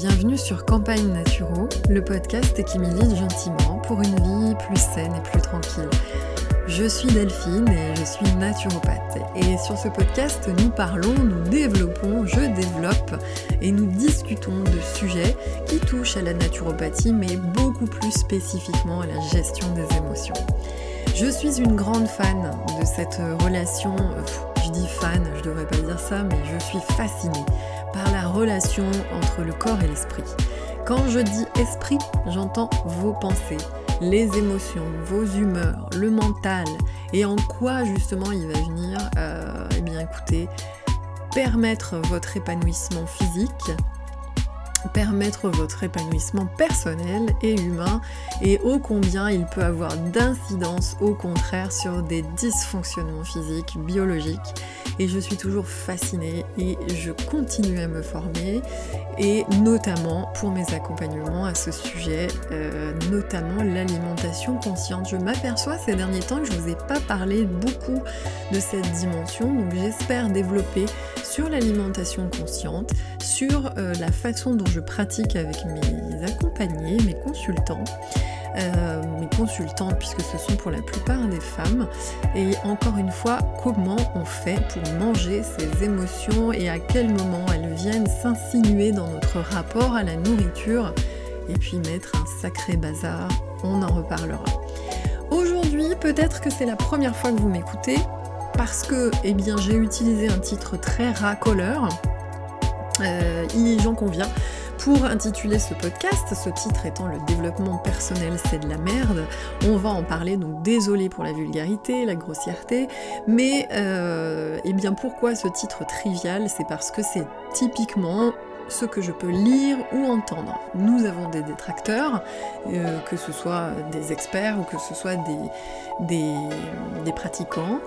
bienvenue sur Campagne Naturo, le podcast qui milite gentiment pour une vie plus saine et plus tranquille. Je suis Delphine et je suis naturopathe. Et sur ce podcast, nous parlons, nous développons, je développe et nous discutons de sujets qui touchent à la naturopathie, mais beaucoup plus spécifiquement à la gestion des émotions. Je suis une grande fan de cette relation, je dis fan, je devrais pas dire ça, mais je suis fascinée par la relation entre le corps et l'esprit. Quand je dis esprit, j'entends vos pensées, les émotions, vos humeurs, le mental, et en quoi justement il va venir, euh, eh bien écoutez, permettre votre épanouissement physique, permettre votre épanouissement personnel et humain et ô combien il peut avoir d'incidence au contraire sur des dysfonctionnements physiques, biologiques et je suis toujours fascinée et je continue à me former et notamment pour mes accompagnements à ce sujet, euh, notamment l'alimentation consciente. Je m'aperçois ces derniers temps que je ne vous ai pas parlé beaucoup de cette dimension, donc j'espère développer sur l'alimentation consciente, sur euh, la façon dont je pratique avec mes accompagnés, mes consultants. Euh, mes consultantes, puisque ce sont pour la plupart des femmes. Et encore une fois, comment on fait pour manger ces émotions et à quel moment elles viennent s'insinuer dans notre rapport à la nourriture et puis mettre un sacré bazar. On en reparlera. Aujourd'hui, peut-être que c'est la première fois que vous m'écoutez parce que eh bien, j'ai utilisé un titre très racoleur. Euh, J'en conviens pour intituler ce podcast, ce titre étant le développement personnel c'est de la merde, on va en parler, donc désolé pour la vulgarité, la grossièreté, mais euh, eh bien pourquoi ce titre trivial? C'est parce que c'est typiquement ce que je peux lire ou entendre. Nous avons des détracteurs, euh, que ce soit des experts ou que ce soit des, pratiquants,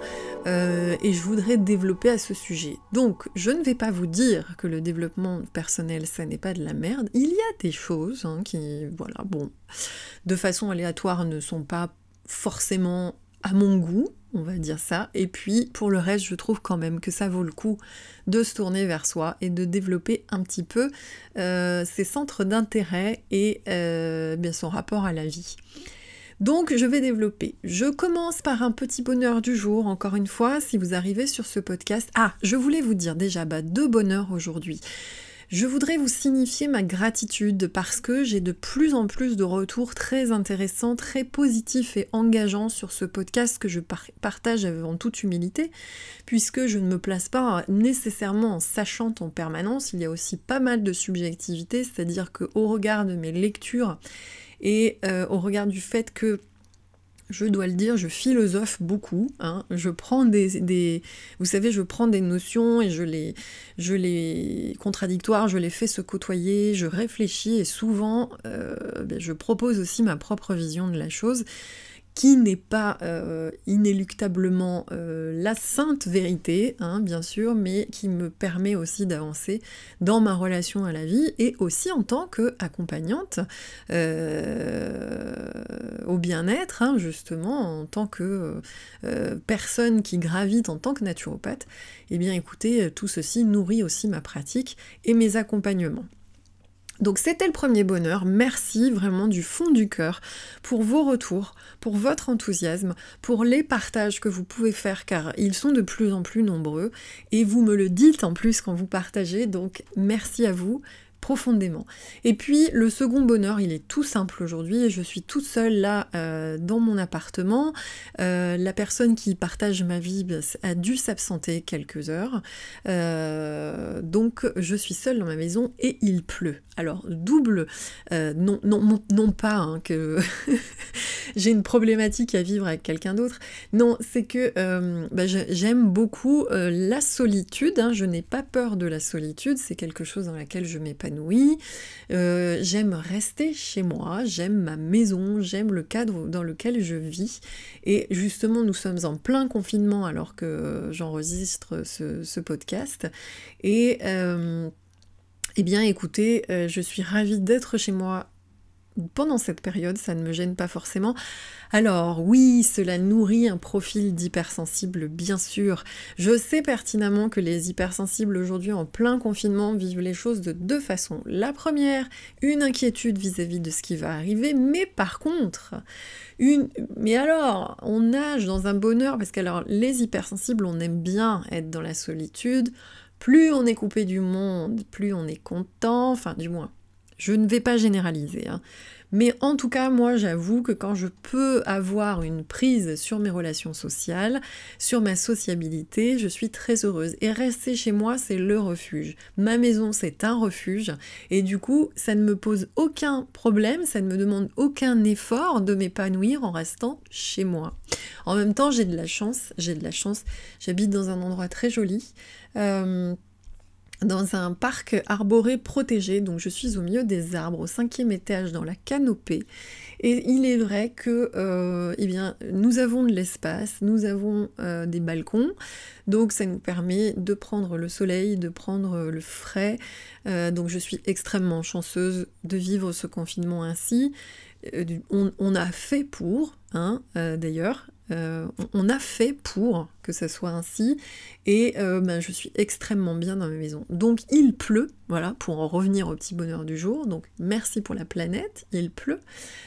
euh, et je voudrais développer à ce sujet. Donc, je ne vais pas vous dire que le développement personnel, ça n'est pas de la merde. Il y a des choses hein, qui, voilà, bon, de façon aléatoire ne sont pas forcément à mon goût, on va dire ça. Et puis pour le reste, je trouve quand même que ça vaut le coup de se tourner vers soi et de développer un petit peu euh, ses centres d'intérêt et euh, bien son rapport à la vie. Donc je vais développer. Je commence par un petit bonheur du jour, encore une fois, si vous arrivez sur ce podcast. Ah, je voulais vous dire déjà bah, deux bonheurs aujourd'hui. Je voudrais vous signifier ma gratitude parce que j'ai de plus en plus de retours très intéressants, très positifs et engageants sur ce podcast que je partage en toute humilité, puisque je ne me place pas nécessairement en sachant en permanence. Il y a aussi pas mal de subjectivité, c'est-à-dire qu'au regard de mes lectures et euh, au regard du fait que je dois le dire, je philosophe beaucoup. Hein. Je prends des, Vous savez, je prends des notions et je les, je les contradictoires, je les fais se côtoyer, je réfléchis et souvent, euh, ben, je propose aussi ma propre vision de la chose qui n'est pas euh, inéluctablement euh, la sainte vérité, hein, bien sûr, mais qui me permet aussi d'avancer dans ma relation à la vie et aussi en tant qu'accompagnante euh, au bien-être, hein, justement, en tant que personne qui gravite en tant que naturopathe. Eh bien écoutez, tout ceci nourrit aussi ma pratique et mes accompagnements. Donc c'était le premier bonheur. Merci vraiment du fond du cœur pour vos retours, pour votre enthousiasme, pour les partages que vous pouvez faire car ils sont de plus en plus nombreux et vous me le dites en plus quand vous partagez. Donc merci à vous profondément. Et puis le second bonheur, il est tout simple aujourd'hui. Je suis toute seule là euh, dans mon appartement. Euh, la personne qui partage ma vie a dû s'absenter quelques heures. Euh, donc je suis seule dans ma maison et il pleut. Alors double, non pas hein, que j'ai une problématique à vivre avec quelqu'un d'autre. Non, c'est que bah, j'aime beaucoup la solitude. Hein. Je n'ai pas peur de la solitude. C'est quelque chose dans laquelle je m'épanouis oui, euh, j'aime rester chez moi, j'aime ma maison, j'aime le cadre dans lequel je vis. Et justement, nous sommes en plein confinement alors que j'enregistre ce, podcast. Et euh, eh bien, écoutez, euh, je suis ravie d'être chez moi pendant cette période, ça ne me gêne pas forcément. Alors oui, cela nourrit un profil d'hypersensible, bien sûr. Je sais pertinemment que les hypersensibles aujourd'hui en plein confinement vivent les choses de deux façons. La première, une inquiétude vis-à-vis de ce qui va arriver, mais par contre, une... Mais alors, on nage dans un bonheur, parce qu'alors les hypersensibles, on aime bien être dans la solitude. Plus on est coupé du monde, plus on est content, enfin du moins je ne vais pas généraliser. Hein. Mais en tout cas, moi, j'avoue que quand je peux avoir une prise sur mes relations sociales, sur ma sociabilité, je suis très heureuse. Et rester chez moi, c'est le refuge. Ma maison, c'est un refuge. Et du coup, ça ne me pose aucun problème, ça ne me demande aucun effort de m'épanouir en restant chez moi. En même temps, j'ai de la chance, j'ai de la chance. J'habite dans un endroit très joli. Euh, dans un parc arboré protégé, donc je suis au milieu des arbres, au cinquième étage dans la canopée. Et il est vrai que euh, eh bien, nous avons de l'espace, nous avons euh, des balcons, donc ça nous permet de prendre le soleil, de prendre le frais. Euh, donc je suis extrêmement chanceuse de vivre ce confinement ainsi. On, a fait pour, hein, d'ailleurs, euh, on a fait pour que ça soit ainsi et euh, ben, je suis extrêmement bien dans ma maison. Donc il pleut, voilà, pour en revenir au petit bonheur du jour. Donc merci pour la planète, il pleut.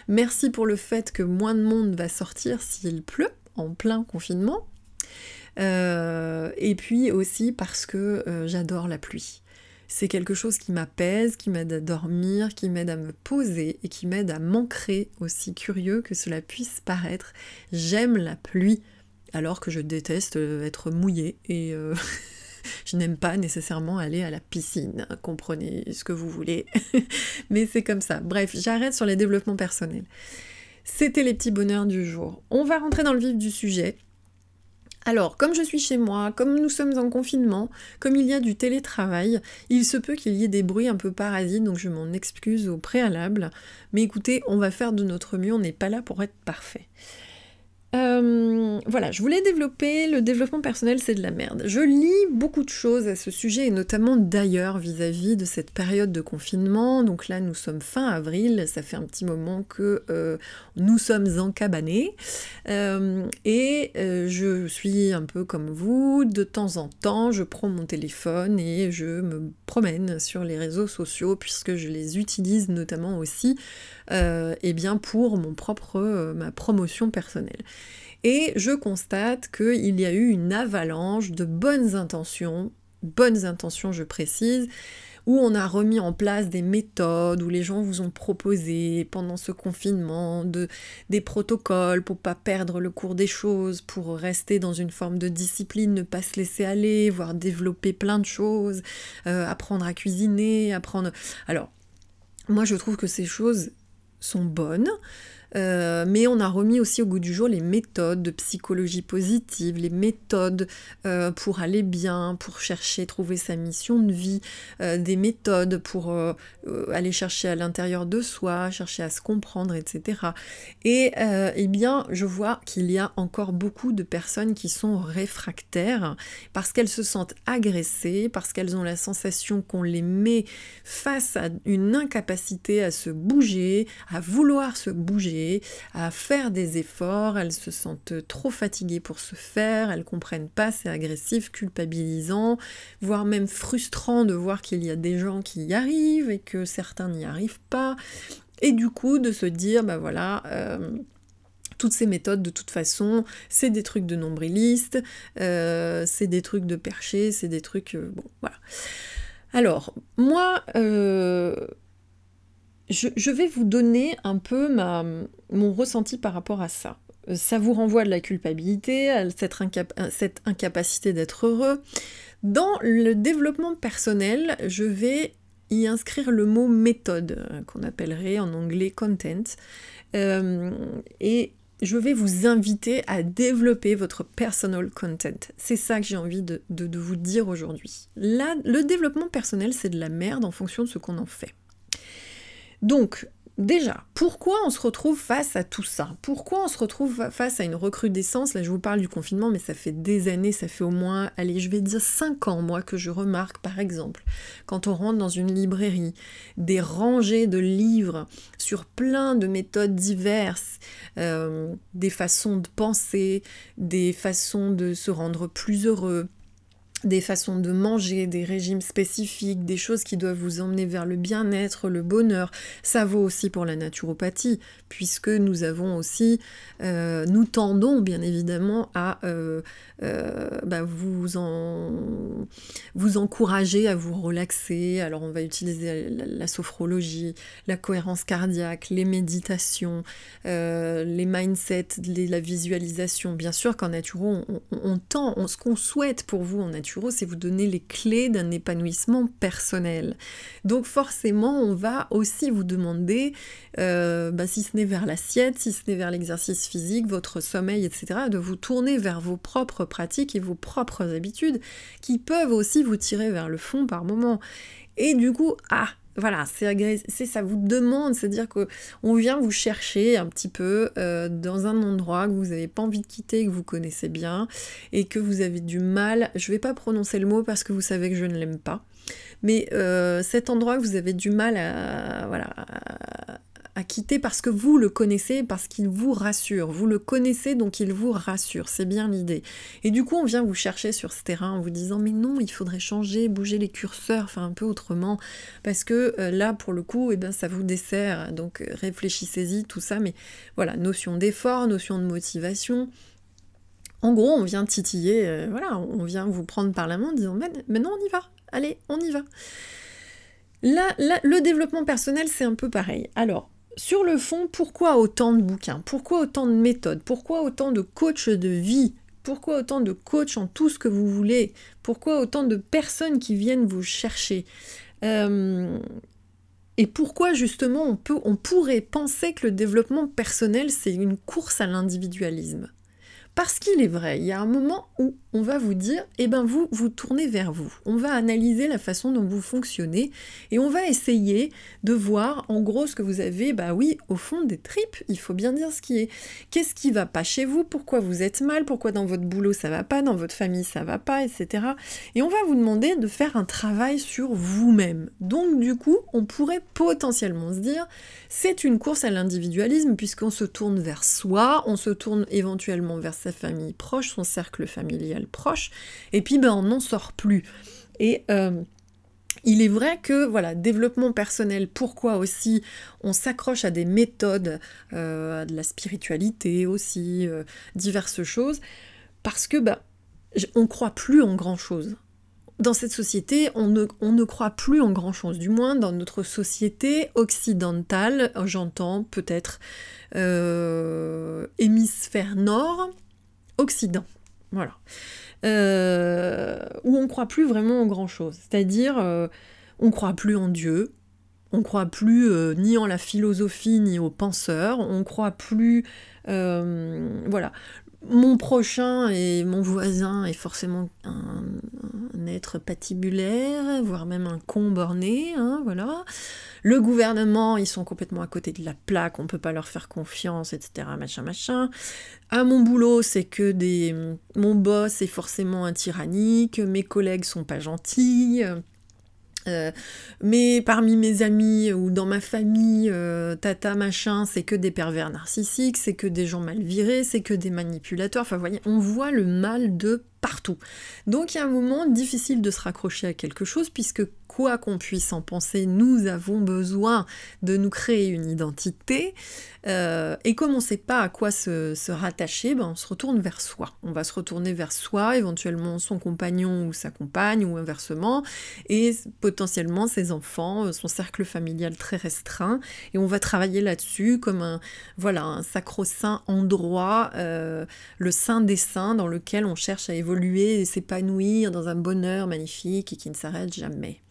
Merci pour le fait que moins de monde va sortir s'il pleut en plein confinement. Euh, et puis aussi parce que j'adore la pluie c'est quelque chose qui m'apaise, qui m'aide à dormir, qui m'aide à me poser et qui m'aide à m'ancrer, aussi curieux que cela puisse paraître. J'aime la pluie alors que je déteste euh, être mouillée et euh, je n'aime pas nécessairement aller à la piscine, comprenez ce que vous voulez, mais c'est comme ça. Bref, j'arrête sur les développements personnels. C'était les petits bonheurs du jour. On va rentrer dans le vif du sujet. Alors, comme je suis chez moi, comme nous sommes en confinement, comme il y a du télétravail, il se peut qu'il y ait des bruits un peu parasites, donc je m'en excuse au préalable. Mais écoutez, on va faire de notre mieux, on n'est pas là pour être parfait. Euh, voilà, je voulais développer le développement personnel, c'est de la merde. Je lis beaucoup de choses à ce sujet, et notamment d'ailleurs vis-à-vis de cette période de confinement. Donc là, nous sommes fin avril, ça fait un petit moment que euh, nous sommes encabanés. Euh, et je suis un peu comme vous, de temps en temps, je prends mon téléphone et je me promène sur les réseaux sociaux, puisque je les utilise notamment aussi eh bien pour mon propre, ma promotion personnelle. Et je constate qu'il y a eu une avalanche de bonnes intentions, bonnes intentions je précise, où on a remis en place des méthodes, où les gens vous ont proposé pendant ce confinement de, des protocoles pour pas perdre le cours des choses, pour rester dans une forme de discipline, ne pas se laisser aller, voire développer plein de choses, euh, apprendre à cuisiner, apprendre... Alors, moi je trouve que ces choses sont bonnes, euh, mais on a remis aussi au goût du jour les méthodes de psychologie positive, les méthodes euh, pour aller bien, pour chercher, trouver sa mission de vie, euh, des méthodes pour aller chercher à l'intérieur de soi, chercher à se comprendre, etc. Et eh bien, je vois qu'il y a encore beaucoup de personnes qui sont réfractaires parce qu'elles se sentent agressées, parce qu'elles ont la sensation qu'on les met face à une incapacité à se bouger, à vouloir se bouger à faire des efforts, elles se sentent trop fatiguées pour se faire, elles comprennent pas, c'est agressif, culpabilisant, voire même frustrant de voir qu'il y a des gens qui y arrivent et que certains n'y arrivent pas. Et du coup, de se dire, bah voilà, euh, toutes ces méthodes, de toute façon, c'est des trucs de nombrilistes, euh, c'est des trucs de perché, c'est des trucs... Euh, bon, voilà. Alors, moi, je, vais vous donner un peu mon ressenti par rapport à ça. Ça vous renvoie de la culpabilité, à cette, incapacité d'être heureux. Dans le développement personnel, je vais y inscrire le mot méthode, euh, qu'on appellerait en anglais content. Euh, et je vais vous inviter à développer votre personal content. C'est ça que j'ai envie de, de vous dire aujourd'hui. Le développement personnel, c'est de la merde en fonction de ce qu'on en fait. Donc, déjà, pourquoi on se retrouve face à tout ça? Pourquoi on se retrouve face à une recrudescence? Là, je vous parle du confinement, mais ça fait des années, ça fait au moins, allez, je vais dire 5 ans, moi, que je remarque, par exemple, quand on rentre dans une librairie, des rangées de livres sur plein de méthodes diverses, euh, des façons de penser, des façons de se rendre plus heureux, des façons de manger, des régimes spécifiques, des choses qui doivent vous emmener vers le bien-être, le bonheur. Ça vaut aussi pour la naturopathie, puisque nous avons aussi, euh, nous tendons bien évidemment à euh, euh, bah, vous, vous encourager à vous relaxer. Alors on va utiliser la, sophrologie, la cohérence cardiaque, les méditations, les mindsets, la visualisation. Bien sûr qu'en naturo, on, tend, ce qu'on souhaite pour vous en naturo, c'est vous donner les clés d'un épanouissement personnel. Donc forcément, on va aussi vous demander, euh, bah, si ce n'est vers l'assiette, si ce n'est vers l'exercice physique, votre sommeil, etc., de vous tourner vers vos propres pratiques et vos propres habitudes qui peuvent aussi vous tirer vers le fond par moment. Et du coup, ah, voilà, c'est ça vous demande, c'est-à-dire que on vient vous chercher un petit peu euh, dans un endroit que vous n'avez pas envie de quitter, que vous connaissez bien, et que vous avez du mal, je vais pas prononcer le mot parce que vous savez que je ne l'aime pas, mais euh, cet endroit que vous avez du mal à, voilà, quitter parce que vous le connaissez, parce qu'il vous rassure. Vous le connaissez, donc il vous rassure. C'est bien l'idée. Et du coup, on vient vous chercher sur ce terrain en vous disant, mais non, il faudrait changer, bouger les curseurs, faire un peu autrement, parce que euh, là, pour le coup, eh ben, ça vous dessert. Donc euh, réfléchissez-y, tout ça. Mais voilà, notion d'effort, notion de motivation. En gros, on vient titiller, euh, voilà, on vient vous prendre par la main en disant, maintenant on y va, allez, on y va. Là, là, le développement personnel, c'est un peu pareil. Alors, sur le fond, pourquoi autant de bouquins? Pourquoi autant de méthodes? Pourquoi autant de coachs de vie? Pourquoi autant de coachs en tout ce que vous voulez? Pourquoi autant de personnes qui viennent vous chercher? Euh, Et pourquoi justement on, on pourrait penser que le développement personnel c'est une course à l'individualisme? Parce qu'il est vrai, il y a un moment où on va vous dire, eh ben vous, vous tournez vers vous. On va analyser la façon dont vous fonctionnez et on va essayer de voir en gros ce que vous avez, bah oui, au fond des tripes, il faut bien dire ce qui est. Qu'est-ce qui va pas chez vous? Pourquoi vous êtes mal? Pourquoi dans votre boulot ça va pas? Dans votre famille ça va pas? Etc. Et on va vous demander de faire un travail sur vous-même. Donc du coup, on pourrait potentiellement se dire, c'est une course à l'individualisme puisqu'on se tourne vers soi, on se tourne éventuellement vers sa famille proche, son cercle familial proche, et puis ben, on n'en sort plus. Et euh, il est vrai que, voilà, développement personnel, pourquoi aussi on s'accroche à des méthodes, euh, à de la spiritualité aussi, euh, diverses choses, parce que ben, on croit plus en grand chose. Dans cette société, on ne, on ne croit plus en grand chose, du moins dans notre société occidentale, j'entends peut-être hémisphère nord, Occident. Euh, où on croit plus vraiment en grand chose. C'est-à-dire, euh, on croit plus en Dieu, on croit plus euh, ni en la philosophie ni aux penseurs, on croit plus. voilà mon prochain et mon voisin est forcément un, être patibulaire, voire même un con borné, hein, voilà. Le gouvernement, ils sont complètement à côté de la plaque, on peut pas leur faire confiance, etc. Machin, machin. À mon boulot, c'est que des. Mon boss est forcément un tyrannique, mes collègues sont pas gentils. Euh, mais parmi mes amis ou dans ma famille, euh, tata machin, c'est que des pervers narcissiques, c'est que des gens mal virés, c'est que des manipulateurs. Enfin, voyez, on voit le mal de partout. Donc, il y a un moment difficile de se raccrocher à quelque chose puisque quoi qu'on puisse en penser, nous avons besoin de nous créer une identité. Euh, et comme on ne sait pas à quoi se, rattacher, ben on se retourne vers soi. On va se retourner vers soi, éventuellement son compagnon ou sa compagne, ou inversement, et potentiellement ses enfants, euh, son cercle familial très restreint. Et on va travailler là-dessus comme un, voilà, un sacro-saint endroit, euh, le saint des saints dans lequel on cherche à évoluer et s'épanouir dans un bonheur magnifique et qui ne s'arrête jamais.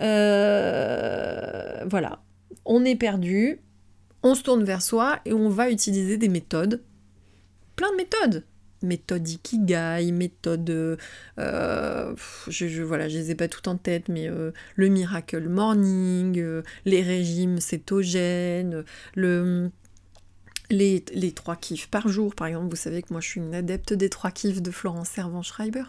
Euh, voilà, on est perdu, on se tourne vers soi et on va utiliser des méthodes, plein de méthodes, méthode Ikigai, méthode... Euh, je, je, voilà, je les ai pas toutes en tête, mais le Miracle Morning, les régimes cétogènes, le les, trois kiffs par jour, par exemple, vous savez que moi je suis une adepte des trois kiffs de Florence Servan-Schreiber,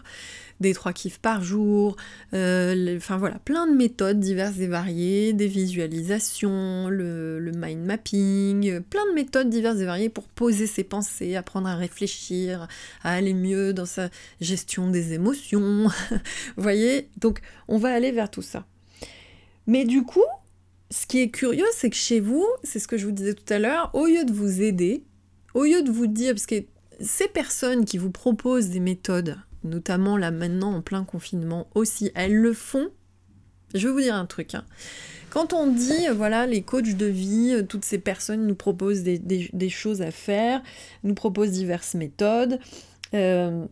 des trois kiffs par jour, euh, enfin voilà, plein de méthodes diverses et variées, des visualisations, le, le, mind mapping, plein de méthodes diverses et variées pour poser ses pensées, apprendre à réfléchir, à aller mieux dans sa gestion des émotions. vous voyez? Donc on va aller vers tout ça. Mais du coup, ce qui est curieux, c'est que chez vous, c'est ce que je vous disais tout à l'heure, au lieu de vous aider, au lieu de vous dire, parce que ces personnes qui vous proposent des méthodes, notamment là maintenant en plein confinement aussi, elles le font. Je vais vous dire un truc. Hein. Quand on dit, voilà, les coachs de vie, toutes ces personnes nous proposent des, choses à faire, nous proposent diverses méthodes, euh,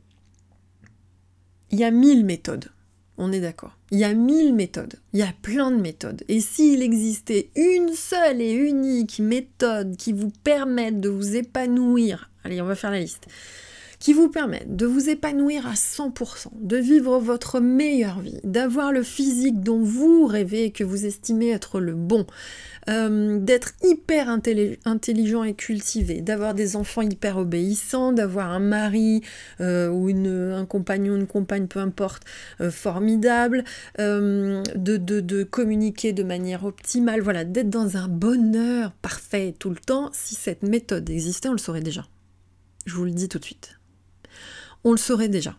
il y a mille méthodes. On est d'accord. Il y a mille méthodes, il y a plein de méthodes. Et s'il existait une seule et unique méthode qui vous permette de vous épanouir, allez, on va faire la liste, qui vous permette de vous épanouir à 100%, de vivre votre meilleure vie, d'avoir le physique dont vous rêvez et que vous estimez être le bon, euh, d'être hyper intelligent et cultivé, d'avoir des enfants hyper obéissants, d'avoir un mari euh, ou une, un compagnon, une compagne, peu importe, euh, formidable, de, de, de, communiquer de manière optimale, voilà, d'être dans un bonheur parfait tout le temps. Si cette méthode existait, on le saurait déjà. Je vous le dis tout de suite. On le saurait déjà.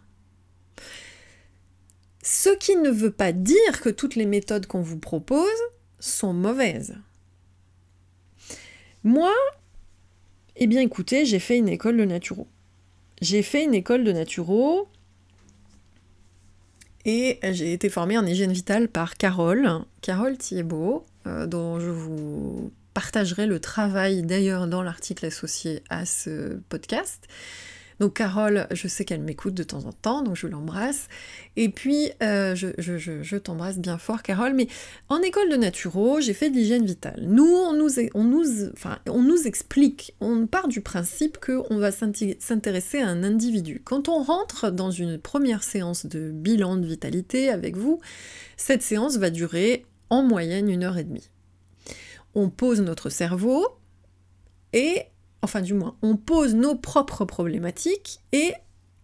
Ce qui ne veut pas dire que toutes les méthodes qu'on vous propose sont mauvaises. Moi, eh bien écoutez, j'ai fait une école de naturo. J'ai fait une école de naturo et j'ai été formée en hygiène vitale par Carole, Carole Thiebaud, euh, dont je vous partagerai le travail d'ailleurs dans l'article associé à ce podcast. Donc Carole, je sais qu'elle m'écoute de temps en temps, donc je l'embrasse. Et puis, euh, je, t'embrasse bien fort, Carole. Mais en école de naturo, j'ai fait de l'hygiène vitale. Nous, on nous, on, nous, enfin, on nous explique, on part du principe qu'on va s'intéresser à un individu. Quand on rentre dans une première séance de bilan de vitalité avec vous, cette séance va durer en moyenne une heure et demie. On pose notre cerveau et enfin du moins, on pose nos propres problématiques et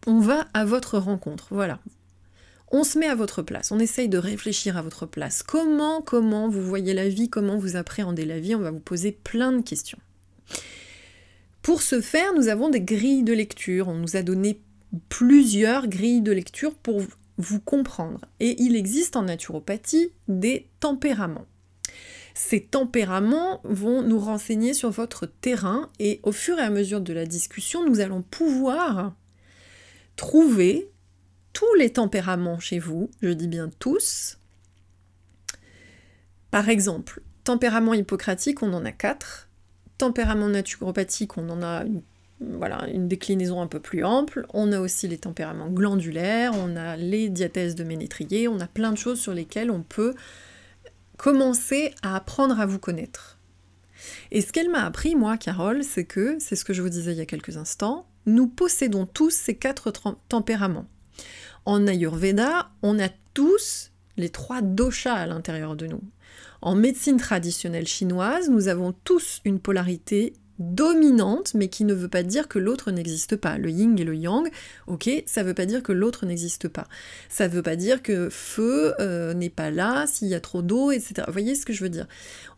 on va à votre rencontre. Voilà. On se met à votre place, on essaye de réfléchir à votre place. Comment, comment vous voyez la vie, comment vous appréhendez la vie, on va vous poser plein de questions. Pour ce faire, nous avons des grilles de lecture. On nous a donné plusieurs grilles de lecture pour vous comprendre. Et il existe en naturopathie des tempéraments. Ces tempéraments vont nous renseigner sur votre terrain et au fur et à mesure de la discussion, nous allons pouvoir trouver tous les tempéraments chez vous, je dis bien tous. Par exemple, tempérament hippocratique, on en a quatre. Tempérament naturopathique, on en a une, voilà, une déclinaison un peu plus ample. On a aussi les tempéraments glandulaires, on a les diathèses de Ménétrier, on a plein de choses sur lesquelles on peut commencer à apprendre à vous connaître. Et ce qu'elle m'a appris, moi, Carole, c'est que, c'est ce que je vous disais il y a quelques instants, nous possédons tous ces quatre tempéraments. En Ayurveda, on a tous les trois doshas à l'intérieur de nous. En médecine traditionnelle chinoise, nous avons tous une polarité dominante, mais qui ne veut pas dire que l'autre n'existe pas. Le yin et le yang, ok, ça veut pas dire que l'autre n'existe pas. Ça veut pas dire que feu euh, n'est pas là s'il y a trop d'eau, etc. Vous voyez ce que je veux dire?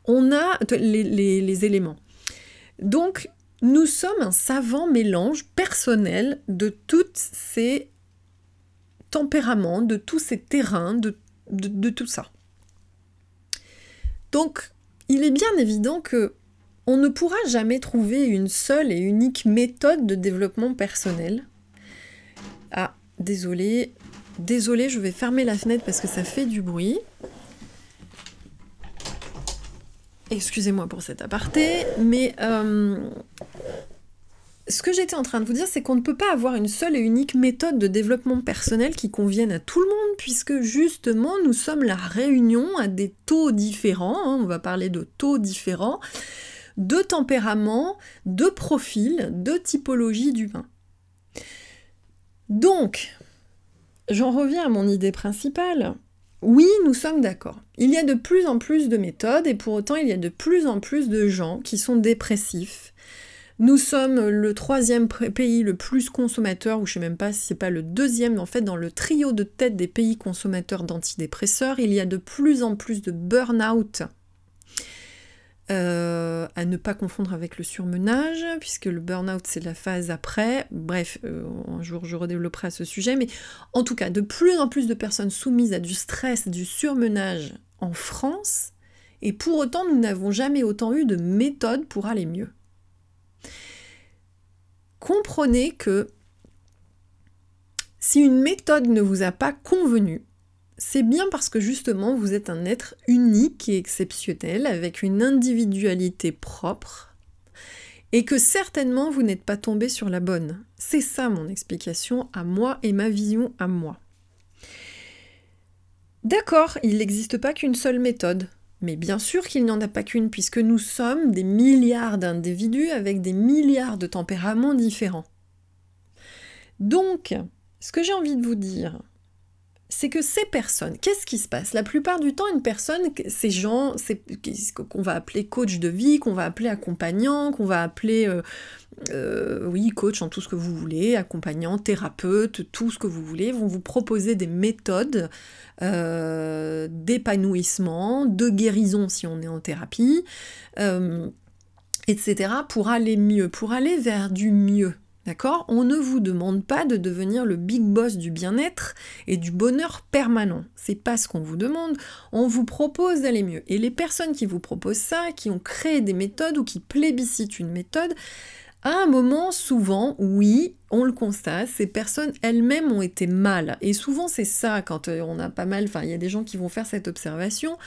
On a les, éléments. Donc, nous sommes un savant mélange personnel de tous ces tempéraments, de tous ces terrains, de tout ça. Donc, il est bien évident que on ne pourra jamais trouver une seule et unique méthode de développement personnel. Ah, désolé. Désolé, je vais fermer la fenêtre parce que ça fait du bruit. Excusez-moi pour cet aparté, mais euh, ce que j'étais en train de vous dire, c'est qu'on ne peut pas avoir une seule et unique méthode de développement personnel qui convienne à tout le monde, puisque justement nous sommes la réunion à des taux différents, hein, on va parler de taux différents, de tempérament, de profil, de typologie d'humain. Donc, j'en reviens à mon idée principale. Oui, nous sommes d'accord. Il y a de plus en plus de méthodes et pour autant il y a de plus en plus de gens qui sont dépressifs. Nous sommes le troisième pays le plus consommateur, ou je ne sais même pas si c'est pas le deuxième, en fait dans le trio de tête des pays consommateurs d'antidépresseurs, il y a de plus en plus de burn-out euh, à ne pas confondre avec le surmenage, puisque le burn-out c'est la phase après. Bref, euh, un jour je redévelopperai ce sujet, mais en tout cas, de plus en plus de personnes soumises à du stress, du surmenage en France, et pour autant nous n'avons jamais autant eu de méthodes pour aller mieux. Comprenez que si une méthode ne vous a pas convenu, c'est bien parce que justement vous êtes un être unique et exceptionnel avec une individualité propre et que certainement vous n'êtes pas tombé sur la bonne. C'est ça mon explication à moi et ma vision à moi. D'accord, il n'existe pas qu'une seule méthode, mais bien sûr qu'il n'y en a pas qu'une puisque nous sommes des milliards d'individus avec des milliards de tempéraments différents. Donc, ce que j'ai envie de vous dire, c'est que ces personnes, qu'est-ce qui se passe? La plupart du temps, une personne, ces gens, qu'on va appeler coach de vie, qu'on va appeler accompagnant, qu'on va appeler, euh, euh, oui, coach en tout ce que vous voulez, accompagnant, thérapeute, tout ce que vous voulez, vont vous proposer des méthodes euh, d'épanouissement, de guérison si on est en thérapie, etc., pour aller mieux, pour aller vers du mieux. D'accord? On ne vous demande pas de devenir le big boss du bien-être et du bonheur permanent. C'est pas ce qu'on vous demande. On vous propose d'aller mieux. Et les personnes qui vous proposent ça, qui ont créé des méthodes ou qui plébiscitent une méthode, à un moment, souvent, oui, on le constate, ces personnes elles-mêmes ont été mal. Et souvent, c'est ça, quand euh, on a pas mal, enfin, il y a des gens qui vont faire cette observation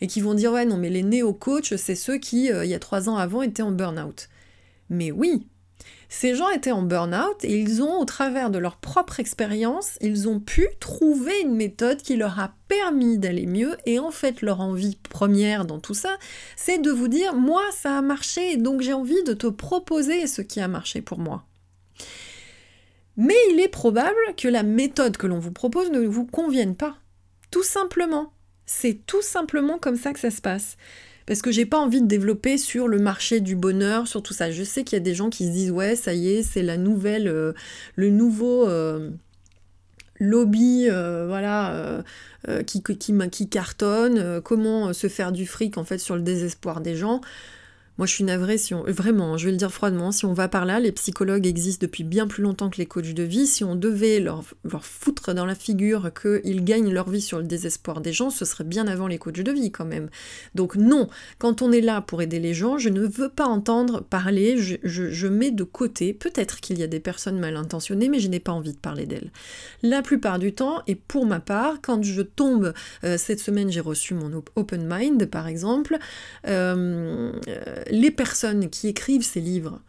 et qui vont dire, ouais, non, mais les néo-coachs, c'est ceux qui, euh, il y a trois ans avant, étaient en burn-out. Mais oui, ces gens étaient en burn-out et ils ont, au travers de leur propre expérience, ils ont pu trouver une méthode qui leur a permis d'aller mieux. Et en fait, leur envie première dans tout ça, c'est de vous dire, moi, ça a marché, donc j'ai envie de te proposer ce qui a marché pour moi. Mais il est probable que la méthode que l'on vous propose ne vous convienne pas. Tout simplement. C'est tout simplement comme ça que ça se passe parce que j'ai pas envie de développer sur le marché du bonheur, sur tout ça. Je sais qu'il y a des gens qui se disent ouais, ça y est, c'est la nouvelle, euh, le nouveau euh, lobby, euh, voilà, qui, qui, qui, cartonne. comment se faire du fric en fait sur le désespoir des gens. Moi, je suis navrée si on. Vraiment, je vais le dire froidement, si on va par là, les psychologues existent depuis bien plus longtemps que les coachs de vie. Si on devait leur, leur foutre dans la figure qu'ils gagnent leur vie sur le désespoir des gens, ce serait bien avant les coachs de vie quand même. Donc, non, quand on est là pour aider les gens, je ne veux pas entendre parler, je, je mets de côté. Peut-être qu'il y a des personnes mal intentionnées, mais je n'ai pas envie de parler d'elles. La plupart du temps, et pour ma part, quand je tombe, euh, cette semaine j'ai reçu mon Open Mind par exemple, euh, les personnes qui écrivent ces livres,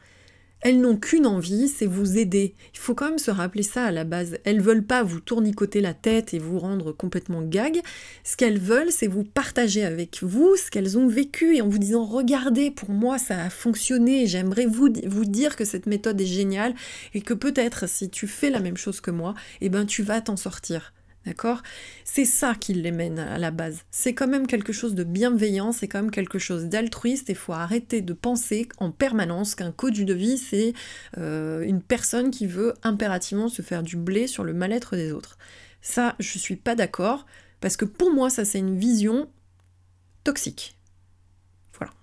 elles n'ont qu'une envie, c'est vous aider. Il faut quand même se rappeler ça à la base. Elles veulent pas vous tournicoter la tête et vous rendre complètement gag. Ce qu'elles veulent, c'est vous partager avec vous ce qu'elles ont vécu et en vous disant regardez, pour moi ça a fonctionné, j'aimerais vous, dire que cette méthode est géniale et que peut-être si tu fais la même chose que moi, eh ben tu vas t'en sortir. D'accord? C'est ça qui les mène à la base. C'est quand même quelque chose de bienveillant, c'est quand même quelque chose d'altruiste. Il faut arrêter de penser en permanence qu'un coach de vie, c'est euh, une personne qui veut impérativement se faire du blé sur le mal-être des autres. Ça, je suis pas d'accord, parce que pour moi, ça, c'est une vision toxique. Voilà.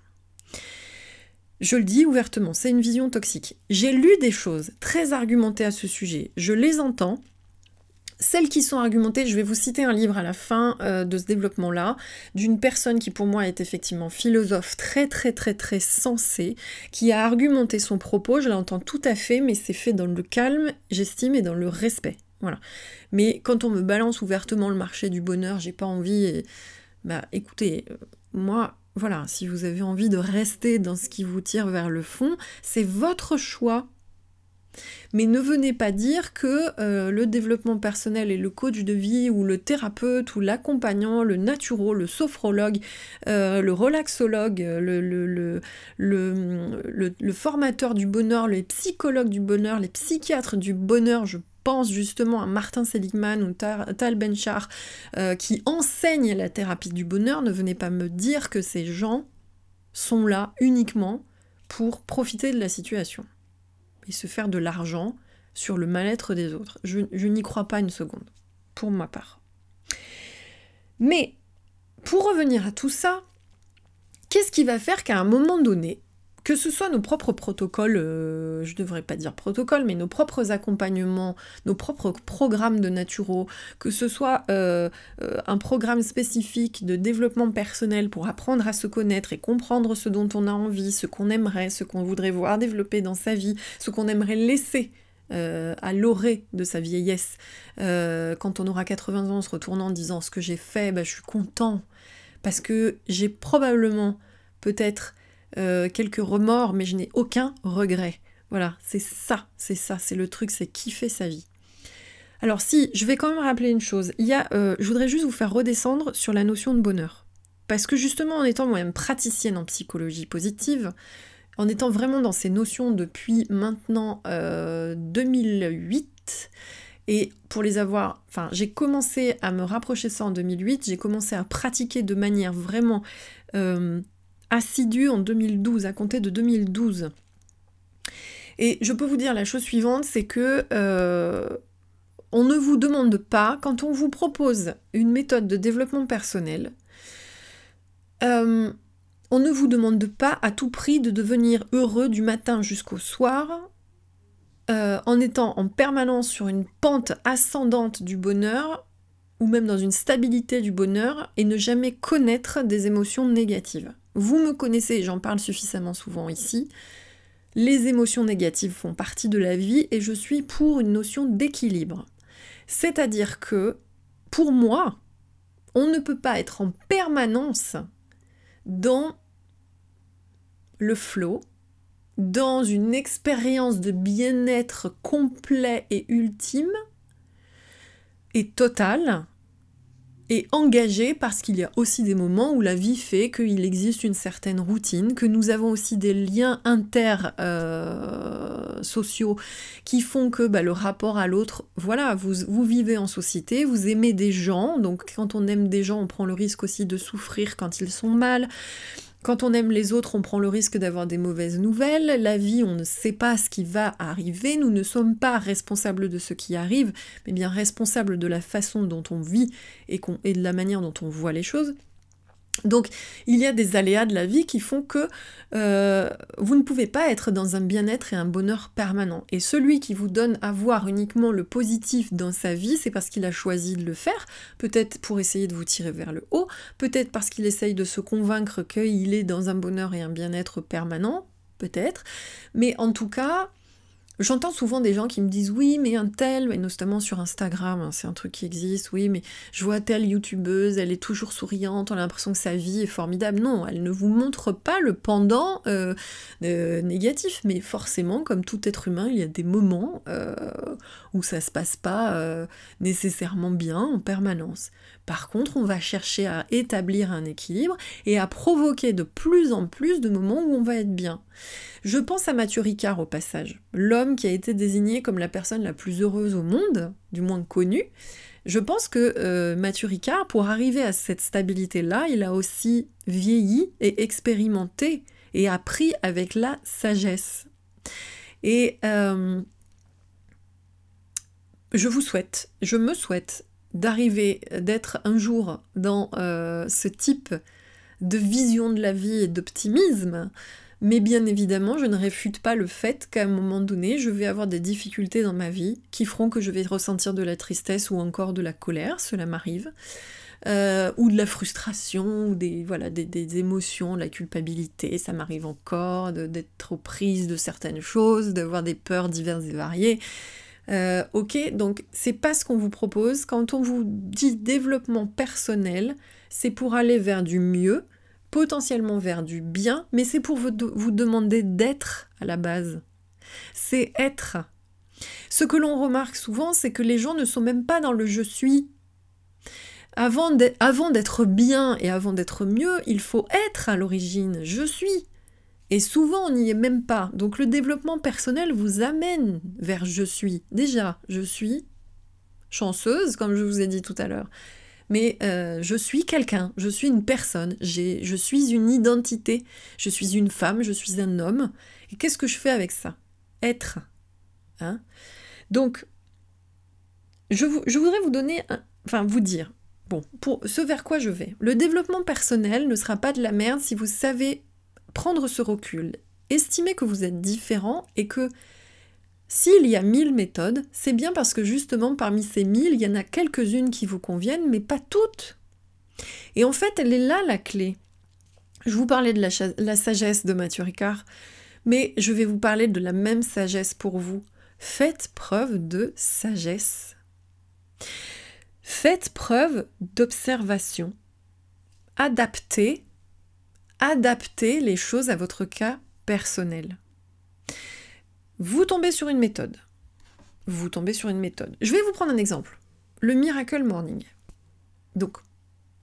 Je le dis ouvertement, c'est une vision toxique. J'ai lu des choses très argumentées à ce sujet, je les entends, celles qui sont argumentées, je vais vous citer un livre à la fin euh, de ce développement-là, d'une personne qui pour moi est effectivement philosophe très très très très sensée, qui a argumenté son propos, je l'entends tout à fait, mais c'est fait dans le calme, j'estime, et dans le respect. Voilà. Mais quand on me balance ouvertement le marché du bonheur, j'ai pas envie. Et... Bah écoutez, euh, moi, voilà, si vous avez envie de rester dans ce qui vous tire vers le fond, c'est votre choix Mais ne venez pas dire que euh, le développement personnel et le coach de vie ou le thérapeute ou l'accompagnant, le naturo, le sophrologue, euh, le relaxologue, le, le, formateur du bonheur, les psychologues du bonheur, les psychiatres du bonheur, je pense justement à Martin Seligman ou Tal Benchar euh, qui enseignent la thérapie du bonheur, ne venez pas me dire que ces gens sont là uniquement pour profiter de la situation et se faire de l'argent sur le mal-être des autres. Je, n'y crois pas une seconde, pour ma part. Mais, pour revenir à tout ça, qu'est-ce qui va faire qu'à un moment donné, que ce soit nos propres protocoles, euh, je ne devrais pas dire protocoles, mais nos propres accompagnements, nos propres programmes de naturo, que ce soit euh, euh, un programme spécifique de développement personnel pour apprendre à se connaître et comprendre ce dont on a envie, ce qu'on aimerait, ce qu'on voudrait voir développer dans sa vie, ce qu'on aimerait laisser à l'orée de sa vieillesse. quand on aura 80 ans, en se retournant en disant ce que j'ai fait, bah, je suis content. Parce que j'ai probablement, peut-être, euh, quelques remords, mais je n'ai aucun regret. Voilà, c'est ça, c'est ça, c'est le truc, c'est kiffer sa vie. Alors si, je vais quand même rappeler une chose, il y a, euh, je voudrais juste vous faire redescendre sur la notion de bonheur. Parce que justement, en étant moi-même praticienne en psychologie positive, en étant vraiment dans ces notions depuis maintenant 2008, euh, et pour les avoir, enfin, j'ai commencé à me rapprocher ça en 2008, j'ai commencé à pratiquer de manière vraiment assidu en 2012, à compter de 2012. Et je peux vous dire la chose suivante, c'est que euh, on ne vous demande pas, quand on vous propose une méthode de développement personnel, euh, on ne vous demande pas à tout prix de devenir heureux du matin jusqu'au soir, euh, en étant en permanence sur une pente ascendante du bonheur, ou même dans une stabilité du bonheur, et ne jamais connaître des émotions négatives. Vous me connaissez, j'en parle suffisamment souvent ici. Les émotions négatives font partie de la vie et je suis pour une notion d'équilibre. C'est-à-dire que, pour moi, on ne peut pas être en permanence dans le flot, dans une expérience de bien-être complet et ultime et total, et engagé parce qu'il y a aussi des moments où la vie fait qu'il existe une certaine routine, que nous avons aussi des liens inter euh, qui font que bah, le rapport à l'autre, voilà, vous, vous vivez en société, vous aimez des gens, donc quand on aime des gens, on prend le risque aussi de souffrir quand ils sont mal. Quand on aime les autres, on prend le risque d'avoir des mauvaises nouvelles. La vie, on ne sait pas ce qui va arriver. Nous ne sommes pas responsables de ce qui arrive, mais bien responsables de la façon dont on vit et, et de la manière dont on voit les choses. Donc il y a des aléas de la vie qui font que euh, vous ne pouvez pas être dans un bien-être et un bonheur permanent. Et celui qui vous donne à voir uniquement le positif dans sa vie, c'est parce qu'il a choisi de le faire, peut-être pour essayer de vous tirer vers le haut, peut-être parce qu'il essaye de se convaincre qu'il est dans un bonheur et un bien-être permanent, peut-être. Mais en tout cas, J'entends souvent des gens qui me disent oui, mais un tel, et notamment sur Instagram, hein, c'est un truc qui existe, oui, mais je vois telle youtubeuse, elle est toujours souriante, on a l'impression que sa vie est formidable. Non, elle ne vous montre pas le pendant euh, euh, négatif, mais forcément, comme tout être humain, il y a des moments euh, où ça se passe pas nécessairement bien en permanence. Par contre, on va chercher à établir un équilibre et à provoquer de plus en plus de moments où on va être bien. Je pense à Mathieu Ricard au passage, l'homme qui a été désigné comme la personne la plus heureuse au monde, du moins connue. Je pense que euh, Mathieu Ricard, pour arriver à cette stabilité-là, il a aussi vieilli et expérimenté et appris avec la sagesse. Et euh, je vous souhaite, je me souhaite d'arriver, d'être un jour dans euh, ce type de vision de la vie et d'optimisme, mais bien évidemment, je ne réfute pas le fait qu'à un moment donné, je vais avoir des difficultés dans ma vie qui feront que je vais ressentir de la tristesse ou encore de la colère, cela m'arrive. Euh, ou de la frustration, ou des, voilà, des, émotions, de la culpabilité, ça m'arrive encore, d'être aux prises de certaines choses, d'avoir des peurs diverses et variées. Euh, ok, donc c'est pas ce qu'on vous propose. Quand on vous dit développement personnel, c'est pour aller vers du mieux, potentiellement vers du bien, mais c'est pour vous, vous demander d'être à la base. C'est être Ce que l'on remarque souvent, c'est que les gens ne sont même pas dans le je suis. Avant d'être bien et avant d'être mieux, il faut être à l'origine. Je suis. Et souvent, on n'y est même pas. Donc le développement personnel vous amène vers je suis. Déjà, je suis chanceuse, comme je vous ai dit tout à l'heure. Mais euh, je suis quelqu'un, je suis une personne, je suis une identité, je suis une femme, je suis un homme. Et qu'est-ce que je fais avec ça? Être. Hein? Donc, je, je, voudrais vous donner, enfin vous dire, bon, pour ce vers quoi je vais. Le développement personnel ne sera pas de la merde si vous savez prendre ce recul, estimer que vous êtes différent et que s'il y a mille méthodes, c'est bien parce que justement parmi ces mille, il y en a quelques-unes qui vous conviennent, mais pas toutes. Et en fait, elle est là la clé. Je vous parlais de la, sagesse de Mathieu Ricard, mais je vais vous parler de la même sagesse pour vous. Faites preuve de sagesse. Faites preuve d'observation. Adaptez adapter les choses à votre cas personnel. Vous tombez sur une méthode. Vous tombez sur une méthode. Je vais vous prendre un exemple. Le Miracle Morning. Donc,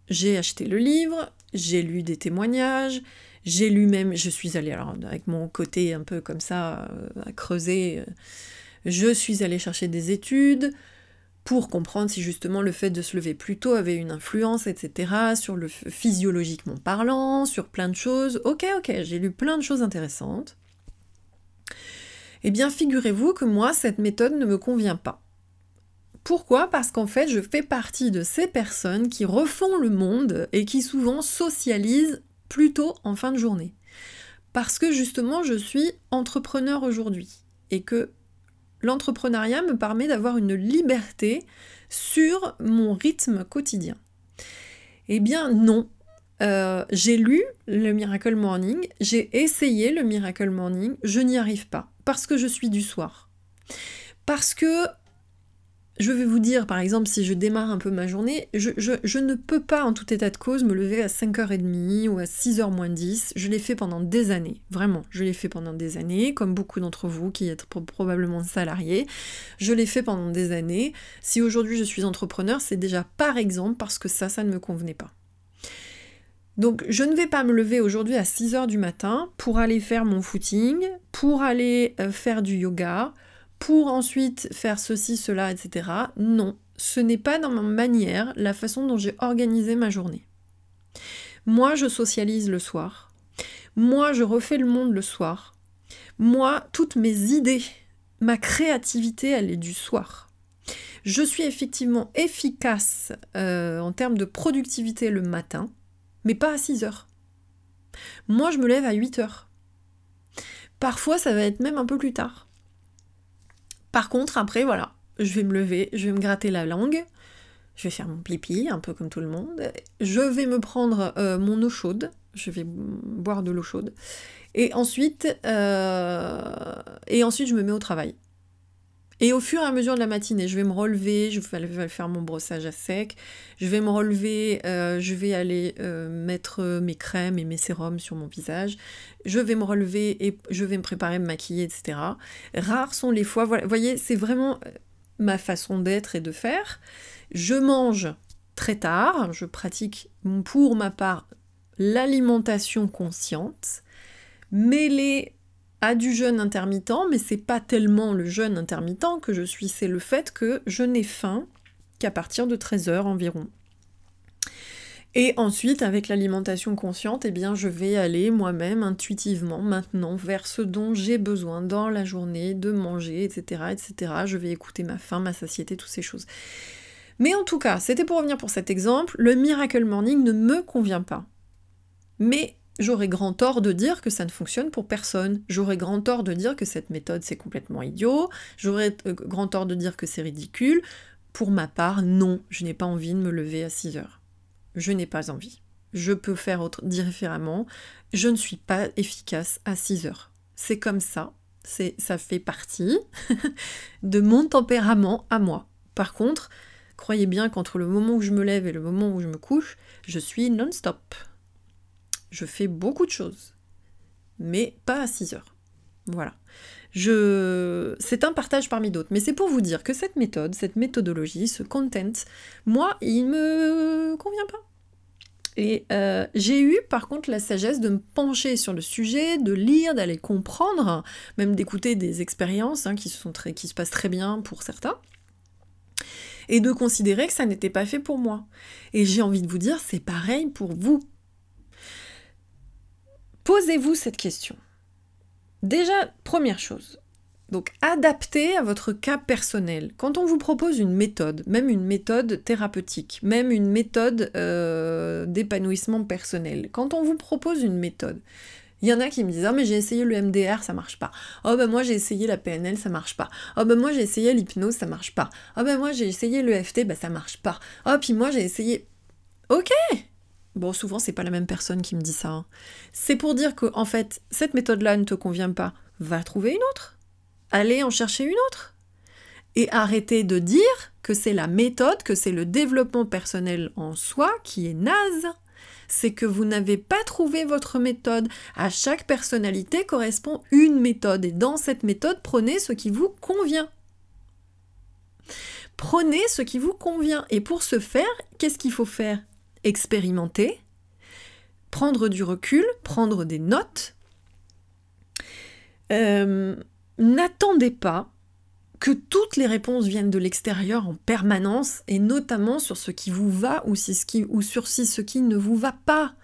j'ai acheté le livre, j'ai lu des témoignages, j'ai lu même, je suis allée, alors avec mon côté un peu comme ça, euh, à creuser, euh, je suis allée chercher des études, pour comprendre si justement le fait de se lever plus tôt avait une influence, etc., sur le physiologiquement parlant, sur plein de choses. Ok, ok, j'ai lu plein de choses intéressantes. Eh bien, figurez-vous que moi, cette méthode ne me convient pas. Pourquoi? Parce qu'en fait, je fais partie de ces personnes qui refont le monde et qui souvent socialisent plutôt en fin de journée. Parce que justement, je suis entrepreneur aujourd'hui et que l'entrepreneuriat me permet d'avoir une liberté sur mon rythme quotidien. Eh bien non. Euh, j'ai lu le Miracle Morning, j'ai essayé le Miracle Morning, je n'y arrive pas parce que je suis du soir. Parce que je vais vous dire, par exemple, si je démarre un peu ma journée, je, ne peux pas, en tout état de cause, me lever à 5h30 ou à 6h moins 10. Je l'ai fait pendant des années, vraiment. Je l'ai fait pendant des années, comme beaucoup d'entre vous qui êtes probablement salariés. Je l'ai fait pendant des années. Si aujourd'hui je suis entrepreneur, c'est déjà par exemple parce que ça, ça ne me convenait pas. Donc je ne vais pas me lever aujourd'hui à 6h du matin pour aller faire mon footing, pour aller euh, faire du yoga, pour ensuite faire ceci, cela, etc. Non, ce n'est pas dans ma manière, la façon dont j'ai organisé ma journée. Moi, je socialise le soir. Moi, je refais le monde le soir. Moi, toutes mes idées, ma créativité, elle est du soir. Je suis effectivement efficace euh, en termes de productivité le matin, mais pas à 6 heures. Moi, je me lève à 8 heures. Parfois, ça va être même un peu plus tard. Par contre, après, voilà, je vais me lever, je vais me gratter la langue, je vais faire mon pipi, un peu comme tout le monde, je vais me prendre euh, mon eau chaude, je vais boire de l'eau chaude, et ensuite, euh, et ensuite je me mets au travail. Et au fur et à mesure de la matinée, je vais me relever, je vais faire mon brossage à sec, je vais me relever, euh, je vais aller euh, mettre mes crèmes et mes sérums sur mon visage, je vais me relever et je vais me préparer, me maquiller, etc. Rares sont les fois, vous voyez, c'est vraiment euh, ma façon d'être et de faire. Je mange très tard, je pratique pour ma part l'alimentation consciente, mêlée à du jeûne intermittent, mais c'est pas tellement le jeûne intermittent que je suis, c'est le fait que je n'ai faim qu'à partir de 13h environ. Et ensuite, avec l'alimentation consciente, eh bien, je vais aller moi-même intuitivement maintenant vers ce dont j'ai besoin dans la journée de manger, etc., etc. Je vais écouter ma faim, ma satiété, toutes ces choses. Mais en tout cas, c'était pour revenir pour cet exemple, le Miracle Morning ne me convient pas. Mais J'aurais grand tort de dire que ça ne fonctionne pour personne. J'aurais grand tort de dire que cette méthode c'est complètement idiot. J'aurais euh, grand tort de dire que c'est ridicule. Pour ma part, non, je n'ai pas envie de me lever à 6 heures. Je n'ai pas envie. Je peux faire autre, différemment. Je ne suis pas efficace à 6 heures. C'est comme ça. C'est, ça fait partie de mon tempérament à moi. Par contre, croyez bien qu'entre le moment où je me lève et le moment où je me couche, je suis non-stop je fais beaucoup de choses, mais pas à 6 heures. Voilà. Je... C'est un partage parmi d'autres, mais c'est pour vous dire que cette méthode, cette méthodologie, ce content, moi, il me convient pas. Et euh, j'ai eu par contre la sagesse de me pencher sur le sujet, de lire, d'aller comprendre, même d'écouter des expériences hein, qui, se passent très bien pour certains, et de considérer que ça n'était pas fait pour moi. Et j'ai envie de vous dire, c'est pareil pour vous. Posez-vous cette question. Déjà, première chose, donc adaptez à votre cas personnel. Quand on vous propose une méthode, même une méthode thérapeutique, même une méthode euh, d'épanouissement personnel, quand on vous propose une méthode, il y en a qui me disent Ah, mais j'ai essayé le MDR, ça marche pas. Oh, ben moi j'ai essayé la PNL, ça marche pas. Oh, ben moi j'ai essayé l'hypnose, ça marche pas. Oh, ben moi j'ai essayé le FT, bah ça marche pas. Oh, puis moi j'ai essayé. Ok Bon, souvent c'est pas la même personne qui me dit ça. Hein. C'est pour dire que, en fait, cette méthode-là ne te convient pas, va trouver une autre. Allez en chercher une autre. Et arrêtez de dire que c'est la méthode, que c'est le développement personnel en soi qui est naze c'est que vous n'avez pas trouvé votre méthode. À chaque personnalité correspond une méthode et dans cette méthode, prenez ce qui vous convient. Prenez ce qui vous convient. Et pour ce faire, qu'est-ce qu'il faut faire? Expérimenter, prendre du recul, prendre des notes. Euh, n'attendez pas que toutes les réponses viennent de l'extérieur en permanence, et notamment sur ce qui vous va ou, sur ce qui ne vous va pas.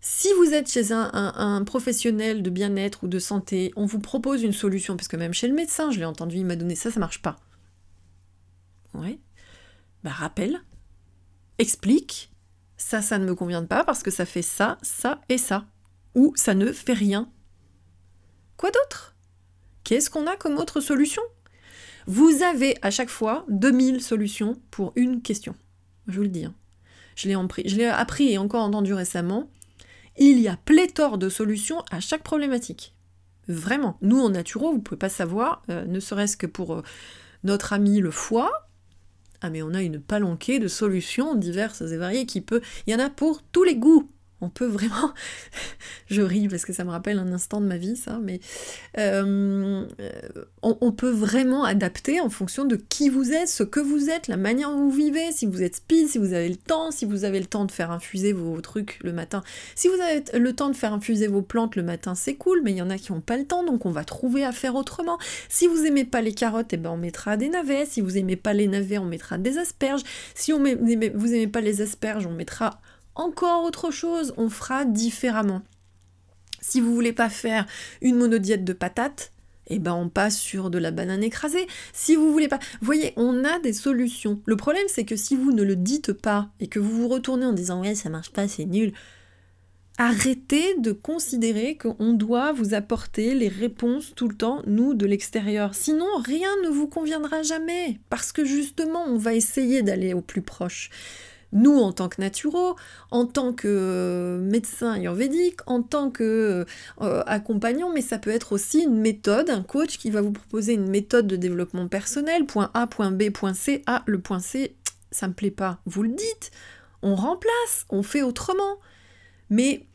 Si vous êtes chez un, professionnel de bien-être ou de santé, on vous propose une solution, parce que même chez le médecin, je l'ai entendu, il m'a donné ça, ça marche pas. Oui. Bah rappelle, explique, ça, ça ne me convient pas parce que ça fait ça, ça et ça. Ou ça ne fait rien. Quoi d'autre? Qu'est-ce qu'on a comme autre solution? Vous avez à chaque fois 2000 solutions pour une question. Je vous le dis. Hein. Je l'ai appris et encore entendu récemment. Il y a pléthore de solutions à chaque problématique. Vraiment. Nous, en naturo, vous ne pouvez pas savoir, euh, ne serait-ce que pour euh, notre ami le foie. Ah, mais on a une palanquée de solutions diverses et variées qui peut. Il y en a pour tous les goûts on peut vraiment, je ris parce que ça me rappelle un instant de ma vie, ça, mais euh, on, peut vraiment adapter en fonction de qui vous êtes, ce que vous êtes, la manière dont vous vivez, si vous êtes speed, si vous avez le temps, si vous avez le temps de faire infuser vos trucs le matin. Si vous avez le temps de faire infuser vos plantes le matin, c'est cool, mais il y en a qui n'ont pas le temps, donc on va trouver à faire autrement. Si vous aimez pas les carottes, eh ben on mettra des navets. Si vous aimez pas les navets, on mettra des asperges. Si vous aimez pas les asperges, on mettra encore autre chose, on fera différemment. Si vous voulez pas faire une monodiète de patates, eh ben on passe sur de la banane écrasée. Si vous voulez pas, voyez, on a des solutions. Le problème c'est que si vous ne le dites pas et que vous vous retournez en disant ouais ça marche pas, c'est nul, arrêtez de considérer qu'on doit vous apporter les réponses tout le temps, nous, de l'extérieur. Sinon, rien ne vous conviendra jamais, parce que justement, on va essayer d'aller au plus proche nous en tant que naturaux, en tant que euh, médecin ayurvédique, en tant que euh, mais ça peut être aussi une méthode, un coach qui va vous proposer une méthode de développement personnel, point A, point B, point C. Ah, le point C, ça me plaît pas. Vous le dites, on remplace, on fait autrement. Mais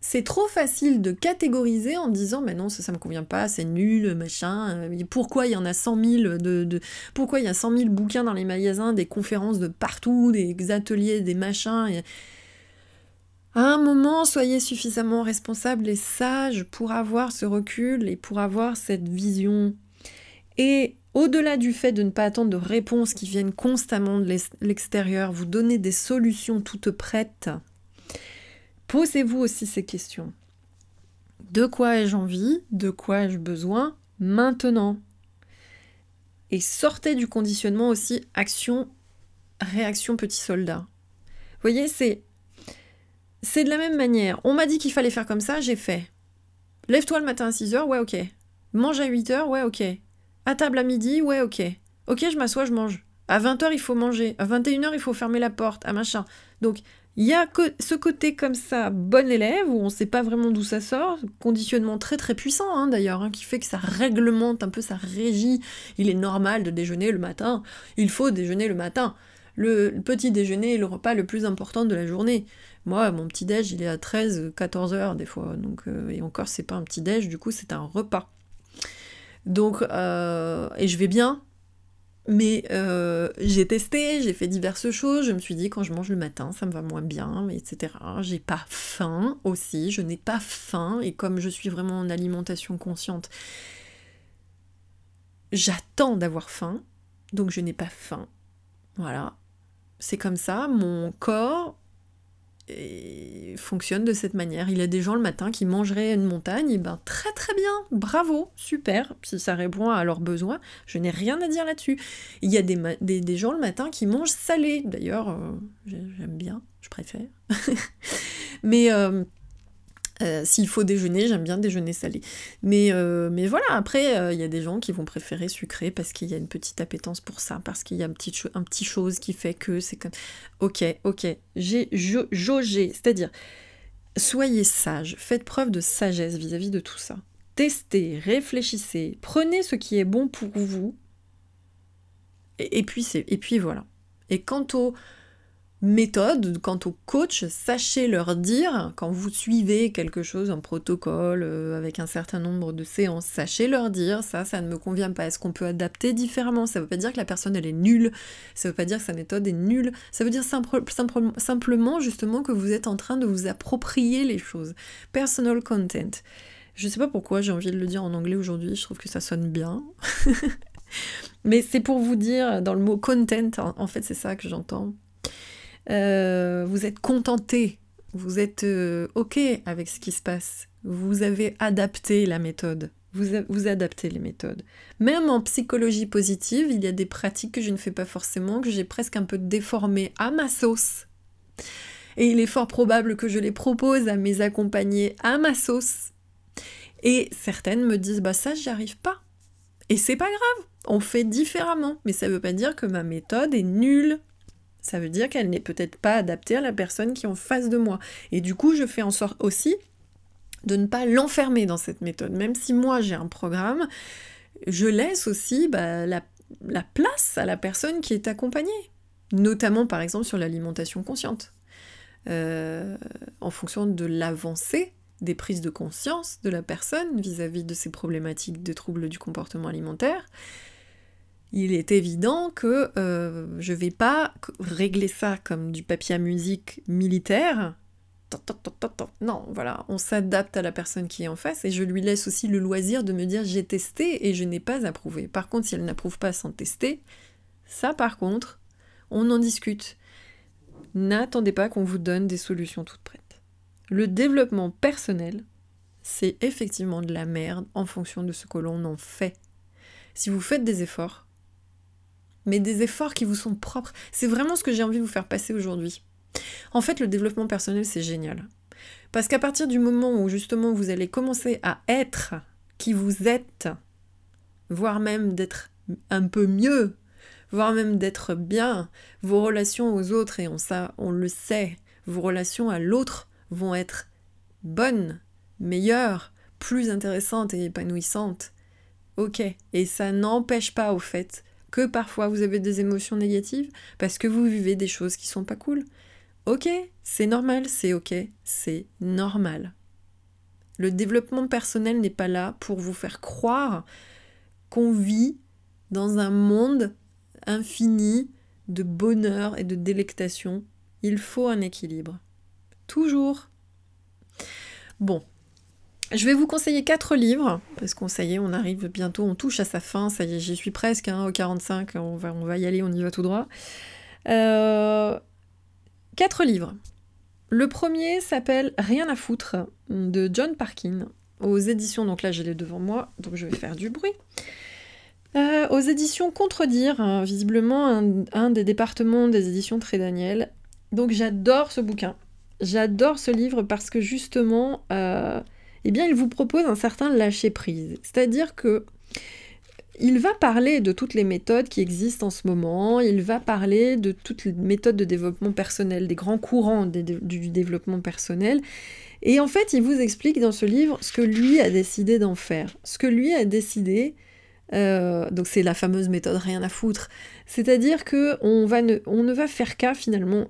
c'est trop facile de catégoriser en disant mais non ça ça me convient pas c'est nul machin euh, pourquoi il y en a 100 000 de, pourquoi il y a 100 000 bouquins dans les magasins des conférences de partout des ateliers des machins à un moment soyez suffisamment responsable et sage pour avoir ce recul et pour avoir cette vision. Et au-delà du fait de ne pas attendre de réponses qui viennent constamment de l'extérieur, vous donner des solutions toutes prêtes Posez-vous aussi ces questions. De quoi ai-je envie? De quoi ai-je besoin? Maintenant Et sortez du conditionnement aussi action, réaction petit soldat. Vous voyez, c'est c'est de la même manière. On m'a dit qu'il fallait faire comme ça, j'ai fait. Lève-toi le matin à 6h, ouais, ok. Mange à 8h, ouais, ok. À table à midi, ouais, ok. Ok, je m'assois, je mange. À 20h, il faut manger. À 21h, il faut fermer la porte, à machin. Donc, il y a ce côté comme ça, bon élève, où on ne sait pas vraiment d'où ça sort, conditionnement très très puissant hein, d'ailleurs, hein, qui fait que ça réglemente un peu, ça régit. Il est normal de déjeuner le matin, il faut déjeuner le matin. le petit déjeuner est le repas le plus important de la journée. Moi, mon petit déj, il est à 13, 14 heures des fois. Donc, euh, et encore, c'est pas un petit déj, du coup, c'est un repas. Donc, euh, et je vais bien, mais euh, j'ai testé, j'ai fait diverses choses. Je me suis dit, quand je mange le matin, ça me va moins bien, etc. J'ai pas faim aussi, je n'ai pas faim. Et comme je suis vraiment en alimentation consciente, j'attends d'avoir faim, donc je n'ai pas faim. Voilà. C'est comme ça, mon corps fonctionne de cette manière. Il y a des gens le matin qui mangeraient une montagne, et ben très très bien, bravo, super, si ça répond à leurs besoins, je n'ai rien à dire là-dessus. Il y a des, des, gens le matin qui mangent salé, d'ailleurs, euh, j'aime bien, je préfère. Mais euh, euh, s'il faut déjeuner, j'aime bien déjeuner salé. Mais, euh, voilà, après, il euh, y a des gens qui vont préférer sucré parce qu'il y a une petite appétence pour ça, parce qu'il y a un petit, un petit chose qui fait que c'est comme... Ok, ok, j'ai jaugé, c'est-à-dire, soyez sage, faites preuve de sagesse vis-à-vis de tout ça. Testez, réfléchissez, prenez ce qui est bon pour vous, et, et puis, et puis voilà. Et quant au méthode, quant aux coachs, sachez leur dire, quand vous suivez quelque chose, un protocole euh, avec un certain nombre de séances, sachez leur dire, ça, ça ne me convient pas. Est-ce qu'on peut adapter différemment? Ça ne veut pas dire que la personne, elle est nulle, ça ne veut pas dire que sa méthode est nulle, ça veut dire simplement justement que vous êtes en train de vous approprier les choses. Personal content. Je ne sais pas pourquoi j'ai envie de le dire en anglais aujourd'hui, je trouve que ça sonne bien. Mais c'est pour vous dire, dans le mot content, en fait c'est ça que j'entends, euh, vous êtes contenté, vous êtes euh, OK avec ce qui se passe, vous avez adapté la méthode, vous, vous adaptez les méthodes. Même en psychologie positive, il y a des pratiques que je ne fais pas forcément, que j'ai presque un peu déformées à ma sauce. Et il est fort probable que je les propose à mes accompagnés à ma sauce. Et certaines me disent bah ça j'y arrive pas. Et c'est pas grave, on fait différemment, mais ça veut pas dire que ma méthode est nulle ça veut dire qu'elle n'est peut-être pas adaptée à la personne qui est en face de moi. Et du coup, je fais en sorte aussi de ne pas l'enfermer dans cette méthode. Même si moi j'ai un programme, je laisse aussi bah, la, place à la personne qui est accompagnée. Notamment par exemple sur l'alimentation consciente. Euh, en fonction de l'avancée des prises de conscience de la personne vis à -vis de ces problématiques de troubles du comportement alimentaire, il est évident que euh, je vais pas régler ça comme du papier à musique militaire. Non, voilà, on s'adapte à la personne qui est en face et je lui laisse aussi le loisir de me dire j'ai testé et je n'ai pas approuvé. Par contre, si elle n'approuve pas sans tester, ça par contre, on en discute. N'attendez pas qu'on vous donne des solutions toutes prêtes. Le développement personnel, c'est effectivement de la merde en fonction de ce que l'on en fait. Si vous faites des efforts, mais des efforts qui vous sont propres. C'est vraiment ce que j'ai envie de vous faire passer aujourd'hui. En fait, le développement personnel, c'est génial. Parce qu'à partir du moment où justement vous allez commencer à être qui vous êtes, voire même d'être un peu mieux, voire même d'être bien, vos relations aux autres, et on, ça, on le sait, vos relations à l'autre vont être bonnes, meilleures, plus intéressantes et épanouissantes. Ok, et ça n'empêche pas au fait que parfois vous avez des émotions négatives parce que vous vivez des choses qui sont pas cool. Ok, c'est normal, c'est ok, c'est normal. Le développement personnel n'est pas là pour vous faire croire qu'on vit dans un monde infini de bonheur et de délectation. Il faut un équilibre. Toujours. Bon, je vais vous conseiller quatre livres, parce qu'on ça y est, on arrive bientôt, on touche à sa fin, ça y est, j'y suis presque, hein, au 45, on va, on va y aller, on y va tout droit. Euh, quatre livres. Le premier s'appelle Rien à foutre, de John Parkin, aux éditions, donc là j'ai les devant moi, donc je vais faire du bruit. Euh, aux éditions Contredire, hein, visiblement un, des départements des éditions Très Daniel. Donc j'adore ce bouquin. J'adore ce livre parce que justement, euh, eh bien il vous propose un certain lâcher-prise. C'est-à-dire que il va parler de toutes les méthodes qui existent en ce moment, il va parler de toutes les méthodes de développement personnel, des grands courants du développement personnel, et en fait il vous explique dans ce livre ce que lui a décidé d'en faire, ce que lui a décidé donc c'est la fameuse méthode rien à foutre. C'est-à-dire que on, va ne, on ne va faire qu'à finalement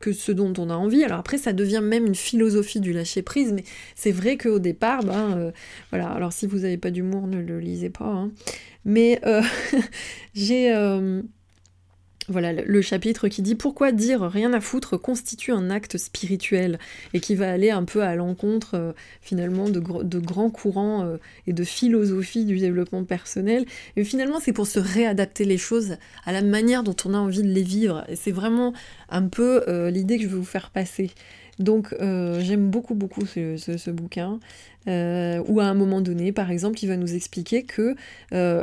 que ce dont on a envie. Alors après, ça devient même une philosophie du lâcher prise, mais c'est vrai qu'au départ, ben voilà. Alors si vous n'avez pas d'humour, ne le lisez pas. Hein. Mais j'ai voilà le chapitre qui dit pourquoi dire rien à foutre constitue un acte spirituel et qui va aller un peu à l'encontre euh, finalement de, grands courants euh, et de philosophie du développement personnel. Et finalement c'est pour se réadapter les choses à la manière dont on a envie de les vivre. Et c'est vraiment un peu euh, l'idée que je veux vous faire passer. Donc j'aime beaucoup beaucoup ce, bouquin. où à un moment donné, par exemple, il va nous expliquer que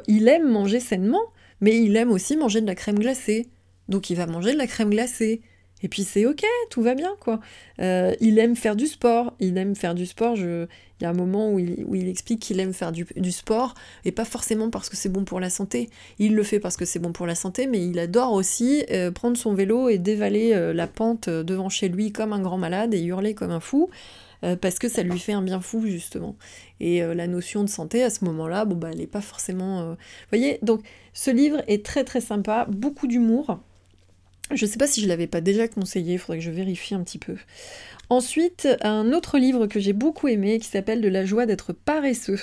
il aime manger sainement, mais il aime aussi manger de la crème glacée. Donc il va manger de la crème glacée. Et puis c'est ok, tout va bien quoi. Euh, il aime faire du sport. Il aime faire du sport. Je... Il y a un moment où il, explique qu'il aime faire du, sport, et pas forcément parce que c'est bon pour la santé. Il le fait parce que c'est bon pour la santé, mais il adore aussi euh, prendre son vélo et dévaler euh, la pente devant chez lui comme un grand malade et hurler comme un fou. Parce que ça lui fait un bien fou justement. Et la notion de santé à ce moment-là, bon bah elle n'est pas forcément. Vous voyez, donc ce livre est très très sympa, beaucoup d'humour. Je ne sais pas si je l'avais pas déjà conseillé, il faudrait que je vérifie un petit peu. Ensuite, un autre livre que j'ai beaucoup aimé qui s'appelle De la joie d'être paresseux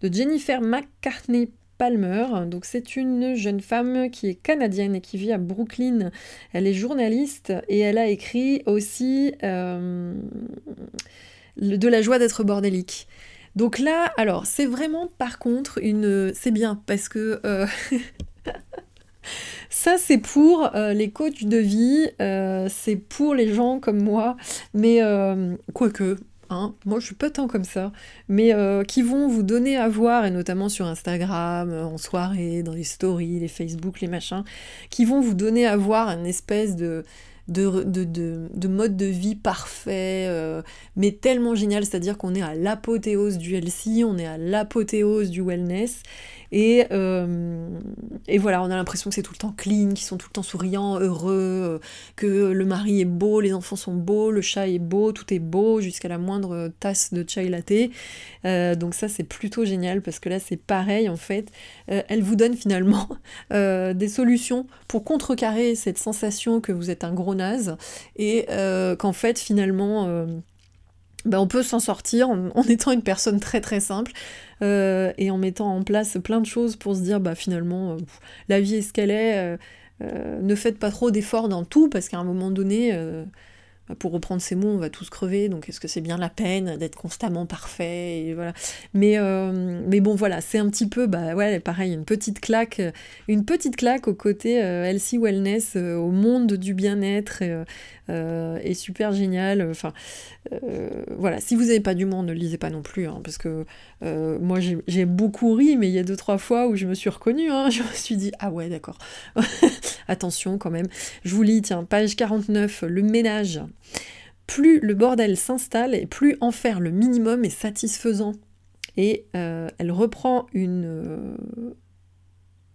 de Jennifer McCartney Palmer. Donc c'est une jeune femme qui est canadienne et qui vit à Brooklyn. Elle est journaliste et elle a écrit aussi euh, De la joie d'être bordélique. Donc là, alors c'est vraiment par contre une... C'est bien parce que... Euh, Ça, c'est pour euh, les coachs de vie, euh, c'est pour les gens comme moi, mais quoique, hein, moi je suis pas tant comme ça, mais qui vont vous donner à voir, et notamment sur Instagram, en soirée, dans les stories, les Facebook, les machins, qui vont vous donner à voir une espèce de de, de, mode de vie parfait, euh, mais tellement génial, c'est-à-dire qu'on est à l'apothéose du healthy, on est à l'apothéose du wellness, et, euh, et voilà, on a l'impression que c'est tout le temps clean, qu'ils sont tout le temps souriants, heureux, euh, que le mari est beau, les enfants sont beaux, le chat est beau, tout est beau, jusqu'à la moindre tasse de chai latte. donc ça, c'est plutôt génial, parce que là, c'est pareil, en fait. elle vous donne finalement des solutions pour contrecarrer cette sensation que vous êtes un gros naze et euh, qu'en fait finalement euh, bah, on peut s'en sortir en, étant une personne très très simple euh, et en mettant en place plein de choses pour se dire bah finalement la vie est ce qu'elle est, ne faites pas trop d'efforts dans tout parce qu'à un moment donné pour reprendre ces mots, on va tous crever, donc est-ce que c'est bien la peine d'être constamment parfait et voilà. Mais, euh, mais bon, voilà, c'est un petit peu, bah ouais, pareil, une petite claque, une petite claque au côté euh, healthy wellness, euh, au monde du bien-être et super génial. Enfin, voilà, si vous n'avez pas du monde, ne lisez pas non plus, hein, parce que moi j'ai beaucoup ri, mais il y a deux trois fois où je me suis reconnue, hein, je me suis dit ah ouais d'accord, attention quand même. Je vous lis, tiens, page 49, le ménage. Plus le bordel s'installe et plus en faire le minimum est satisfaisant. Et euh, elle reprend une, euh,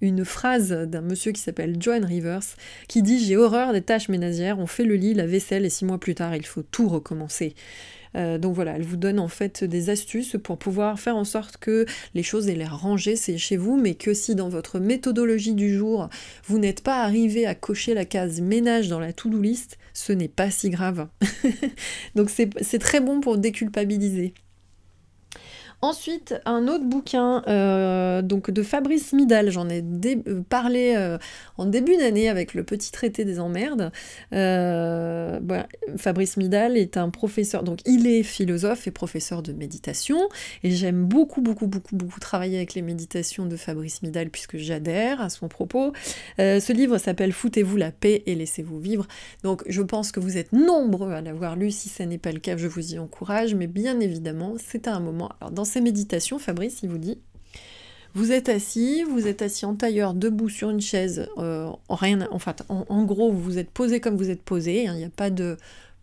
une phrase d'un monsieur qui s'appelle Joan Rivers qui dit J'ai horreur des tâches ménagères, on fait le lit, la vaisselle et six mois plus tard il faut tout recommencer. Euh, donc voilà, elle vous donne en fait des astuces pour pouvoir faire en sorte que les choses aient l'air rangées chez vous, mais que si dans votre méthodologie du jour, vous n'êtes pas arrivé à cocher la case ménage dans la to-do list, ce n'est pas si grave. donc c'est très bon pour déculpabiliser. Ensuite, un autre bouquin euh, donc de Fabrice Midal, j'en ai euh, parlé euh, en début d'année avec le petit traité des emmerdes. Fabrice Midal est un professeur, donc il est philosophe et professeur de méditation, et j'aime beaucoup, beaucoup, beaucoup, beaucoup travailler avec les méditations de Fabrice Midal puisque j'adhère à son propos. ce livre s'appelle Foutez-vous la paix et laissez-vous vivre. Donc je pense que vous êtes nombreux à l'avoir lu. Si ça n'est pas le cas, je vous y encourage, mais bien évidemment, c'est un moment. Dans ces méditations, Fabrice, il vous dit vous êtes assis, vous êtes assis en tailleur, debout sur une chaise, euh, en rien, en, fait, en, gros, vous êtes posé comme vous êtes posé, hein, il n'y a pas de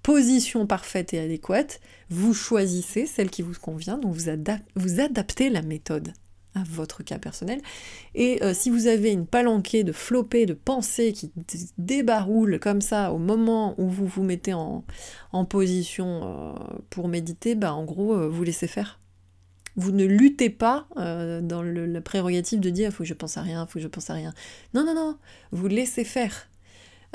position parfaite et adéquate. Vous choisissez celle qui vous convient, donc vous, vous adaptez la méthode à votre cas personnel. Et euh, si vous avez une palanquée de flopées, de pensées qui débaroulent comme ça au moment où vous vous mettez en, position euh, pour méditer, bah en gros, vous laissez faire vous ne luttez pas dans la prérogative de dire faut que je pense à rien, faut que je pense à rien. Non, non, non, vous laissez faire.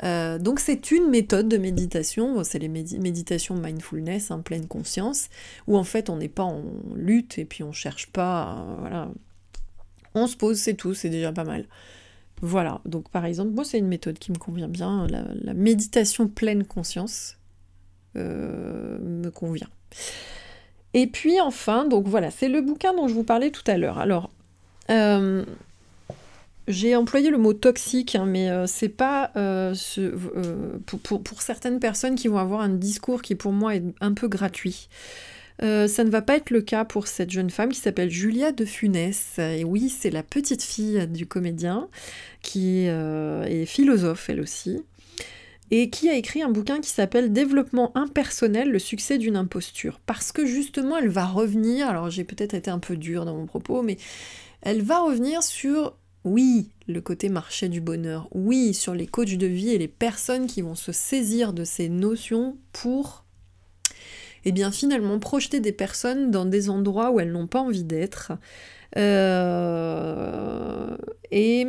donc c'est une méthode de méditation, c'est les méditations mindfulness, pleine conscience, où en fait on n'est pas en lutte et puis on cherche pas, voilà, on se pose, c'est tout, c'est déjà pas mal. Voilà, donc par exemple, moi c'est une méthode qui me convient bien, la, méditation pleine conscience euh, me convient. Et puis enfin, donc voilà, c'est le bouquin dont je vous parlais tout à l'heure. Alors, euh, j'ai employé le mot toxique, hein, mais euh, c'est pas pour, pour, certaines personnes qui vont avoir un discours qui pour moi est un peu gratuit. Euh, ça ne va pas être le cas pour cette jeune femme qui s'appelle Julia de Funès. Et oui, c'est la petite fille du comédien qui euh, est philosophe elle aussi et qui a écrit un bouquin qui s'appelle Développement impersonnel, le succès d'une imposture. Parce que justement, elle va revenir, alors j'ai peut-être été un peu dure dans mon propos, mais elle va revenir sur, oui, le côté marché du bonheur, oui, sur les coachs de vie et les personnes qui vont se saisir de ces notions pour eh bien finalement projeter des personnes dans des endroits où elles n'ont pas envie d'être. Euh, et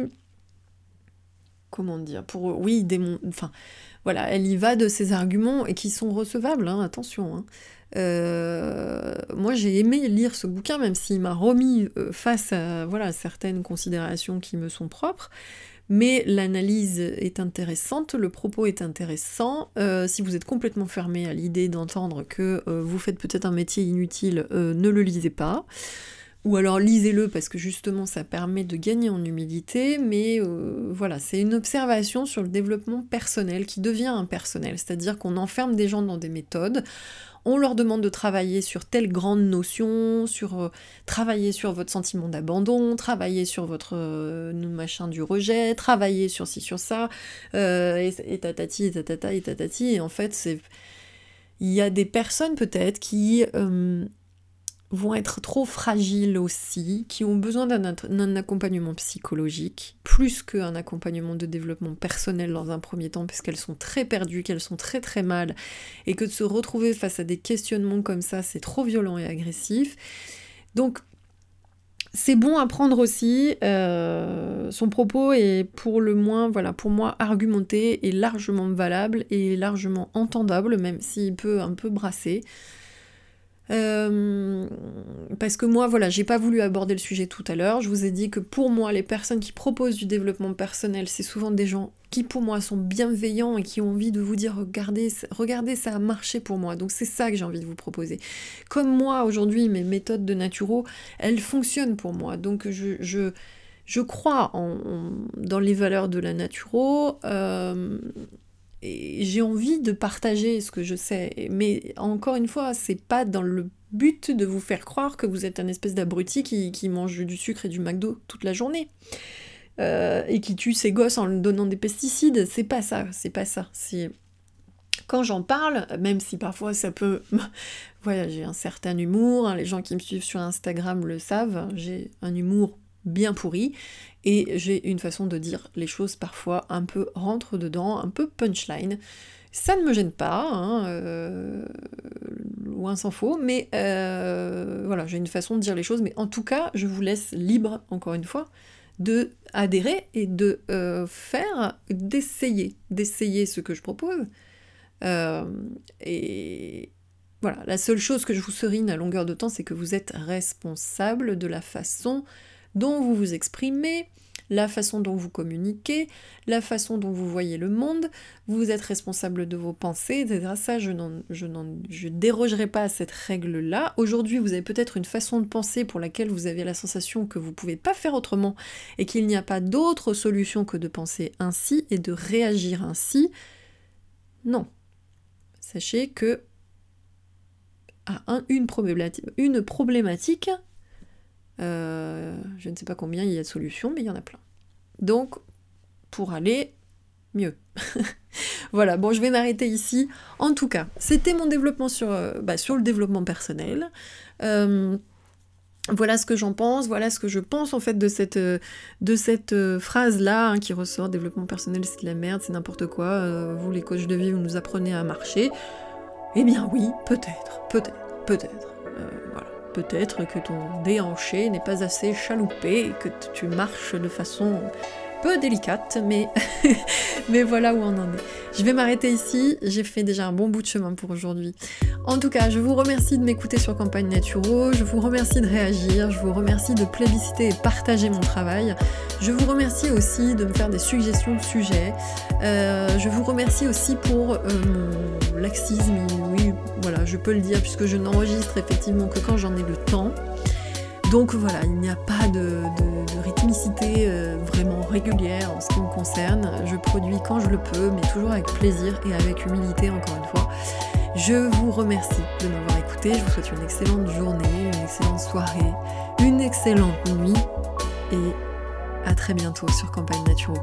comment dire pour oui enfin voilà elle y va de ses arguments et qui sont recevables hein, attention hein. euh, moi j'ai aimé lire ce bouquin même s'il m'a remis euh, face à voilà certaines considérations qui me sont propres mais l'analyse est intéressante, le propos est intéressant. Euh, si vous êtes complètement fermé à l'idée d'entendre que vous faites peut-être un métier inutile, ne le lisez pas. Ou alors lisez-le parce que justement ça permet de gagner en humilité, mais voilà, c'est une observation sur le développement personnel qui devient impersonnel, c'est-à-dire qu'on enferme des gens dans des méthodes, on leur demande de travailler sur telle grande notion, sur euh, travailler sur votre sentiment d'abandon, travailler sur votre euh, machin du rejet, travailler sur ci, sur ça, euh, et, tatati, et tatata, et tatati, et en fait. Il y a des personnes peut-être qui vont être trop fragiles aussi, qui ont besoin d'un accompagnement psychologique, plus qu'un accompagnement de développement personnel dans un premier temps, puisqu'elles sont très perdues, qu'elles sont très très mal, et que de se retrouver face à des questionnements comme ça, c'est trop violent et agressif. Donc, c'est bon à prendre aussi. Euh, son propos est pour le moins, voilà, pour moi, argumenté et largement valable et largement entendable, même s'il peut un peu brasser. Euh, parce que moi, voilà, j'ai pas voulu aborder le sujet tout à l'heure. Je vous ai dit que pour moi, les personnes qui proposent du développement personnel, c'est souvent des gens qui, pour moi, sont bienveillants et qui ont envie de vous dire regardez, regardez, ça a marché pour moi. Donc c'est ça que j'ai envie de vous proposer. Comme moi, aujourd'hui, mes méthodes de naturo, elles fonctionnent pour moi. Donc je, je, je crois dans les valeurs de la naturo. Euh, j'ai envie de partager ce que je sais. Mais encore une fois, c'est pas dans le but de vous faire croire que vous êtes un espèce d'abruti qui, mange du sucre et du McDo toute la journée. Euh, et qui tue ses gosses en leur donnant des pesticides. C'est pas ça, c'est pas ça. C'est quand j'en parle, même si parfois ça peut. voilà, j'ai un certain humour, hein, les gens qui me suivent sur Instagram le savent, j'ai un humour bien pourri, et j'ai une façon de dire les choses parfois un peu rentre dedans, un peu punchline. Ça ne me gêne pas, hein, euh, loin s'en faut, mais euh, voilà, j'ai une façon de dire les choses, mais en tout cas, je vous laisse libre, encore une fois, de adhérer et de euh, faire, d'essayer, d'essayer ce que je propose. et voilà, la seule chose que je vous serine à longueur de temps, c'est que vous êtes responsable de la façon dont vous vous exprimez, la façon dont vous communiquez, la façon dont vous voyez le monde, vous êtes responsable de vos pensées, etc. Ça, je je, je dérogerai pas à cette règle-là. Aujourd'hui, vous avez peut-être une façon de penser pour laquelle vous avez la sensation que vous ne pouvez pas faire autrement et qu'il n'y a pas d'autre solution que de penser ainsi et de réagir ainsi. Non. Sachez que à une problématique, euh, je ne sais pas combien il y a de solutions, mais il y en a plein. Donc, pour aller mieux. voilà, bon, je vais m'arrêter ici. En tout cas, c'était mon développement sur, euh, bah, sur le développement personnel. Euh, voilà ce que j'en pense, voilà ce que je pense en fait de cette, de cette phrase-là hein, qui ressort développement personnel, c'est de la merde, c'est n'importe quoi. vous, les coachs de vie, vous nous apprenez à marcher. Eh bien oui, peut-être, peut-être, peut-être. voilà. Peut-être que ton déhanché n'est pas assez chaloupé et que tu marches de façon peu délicate, mais, mais voilà où on en est. Je vais m'arrêter ici, j'ai fait déjà un bon bout de chemin pour aujourd'hui. En tout cas, je vous remercie de m'écouter sur Campagne Naturo, je vous remercie de réagir, je vous remercie de plébisciter et partager mon travail. Je vous remercie aussi de me faire des suggestions de sujets. Euh, je vous remercie aussi pour euh, mon laxisme, voilà, je peux le dire puisque je n'enregistre effectivement que quand j'en ai le temps. Donc voilà, il n'y a pas de, rythmicité euh, vraiment régulière en ce qui me concerne. Je produis quand je le peux, mais toujours avec plaisir et avec humilité encore une fois. Je vous remercie de m'avoir écouté. Je vous souhaite une excellente journée, une excellente soirée, une excellente nuit et à très bientôt sur Campagne Naturo.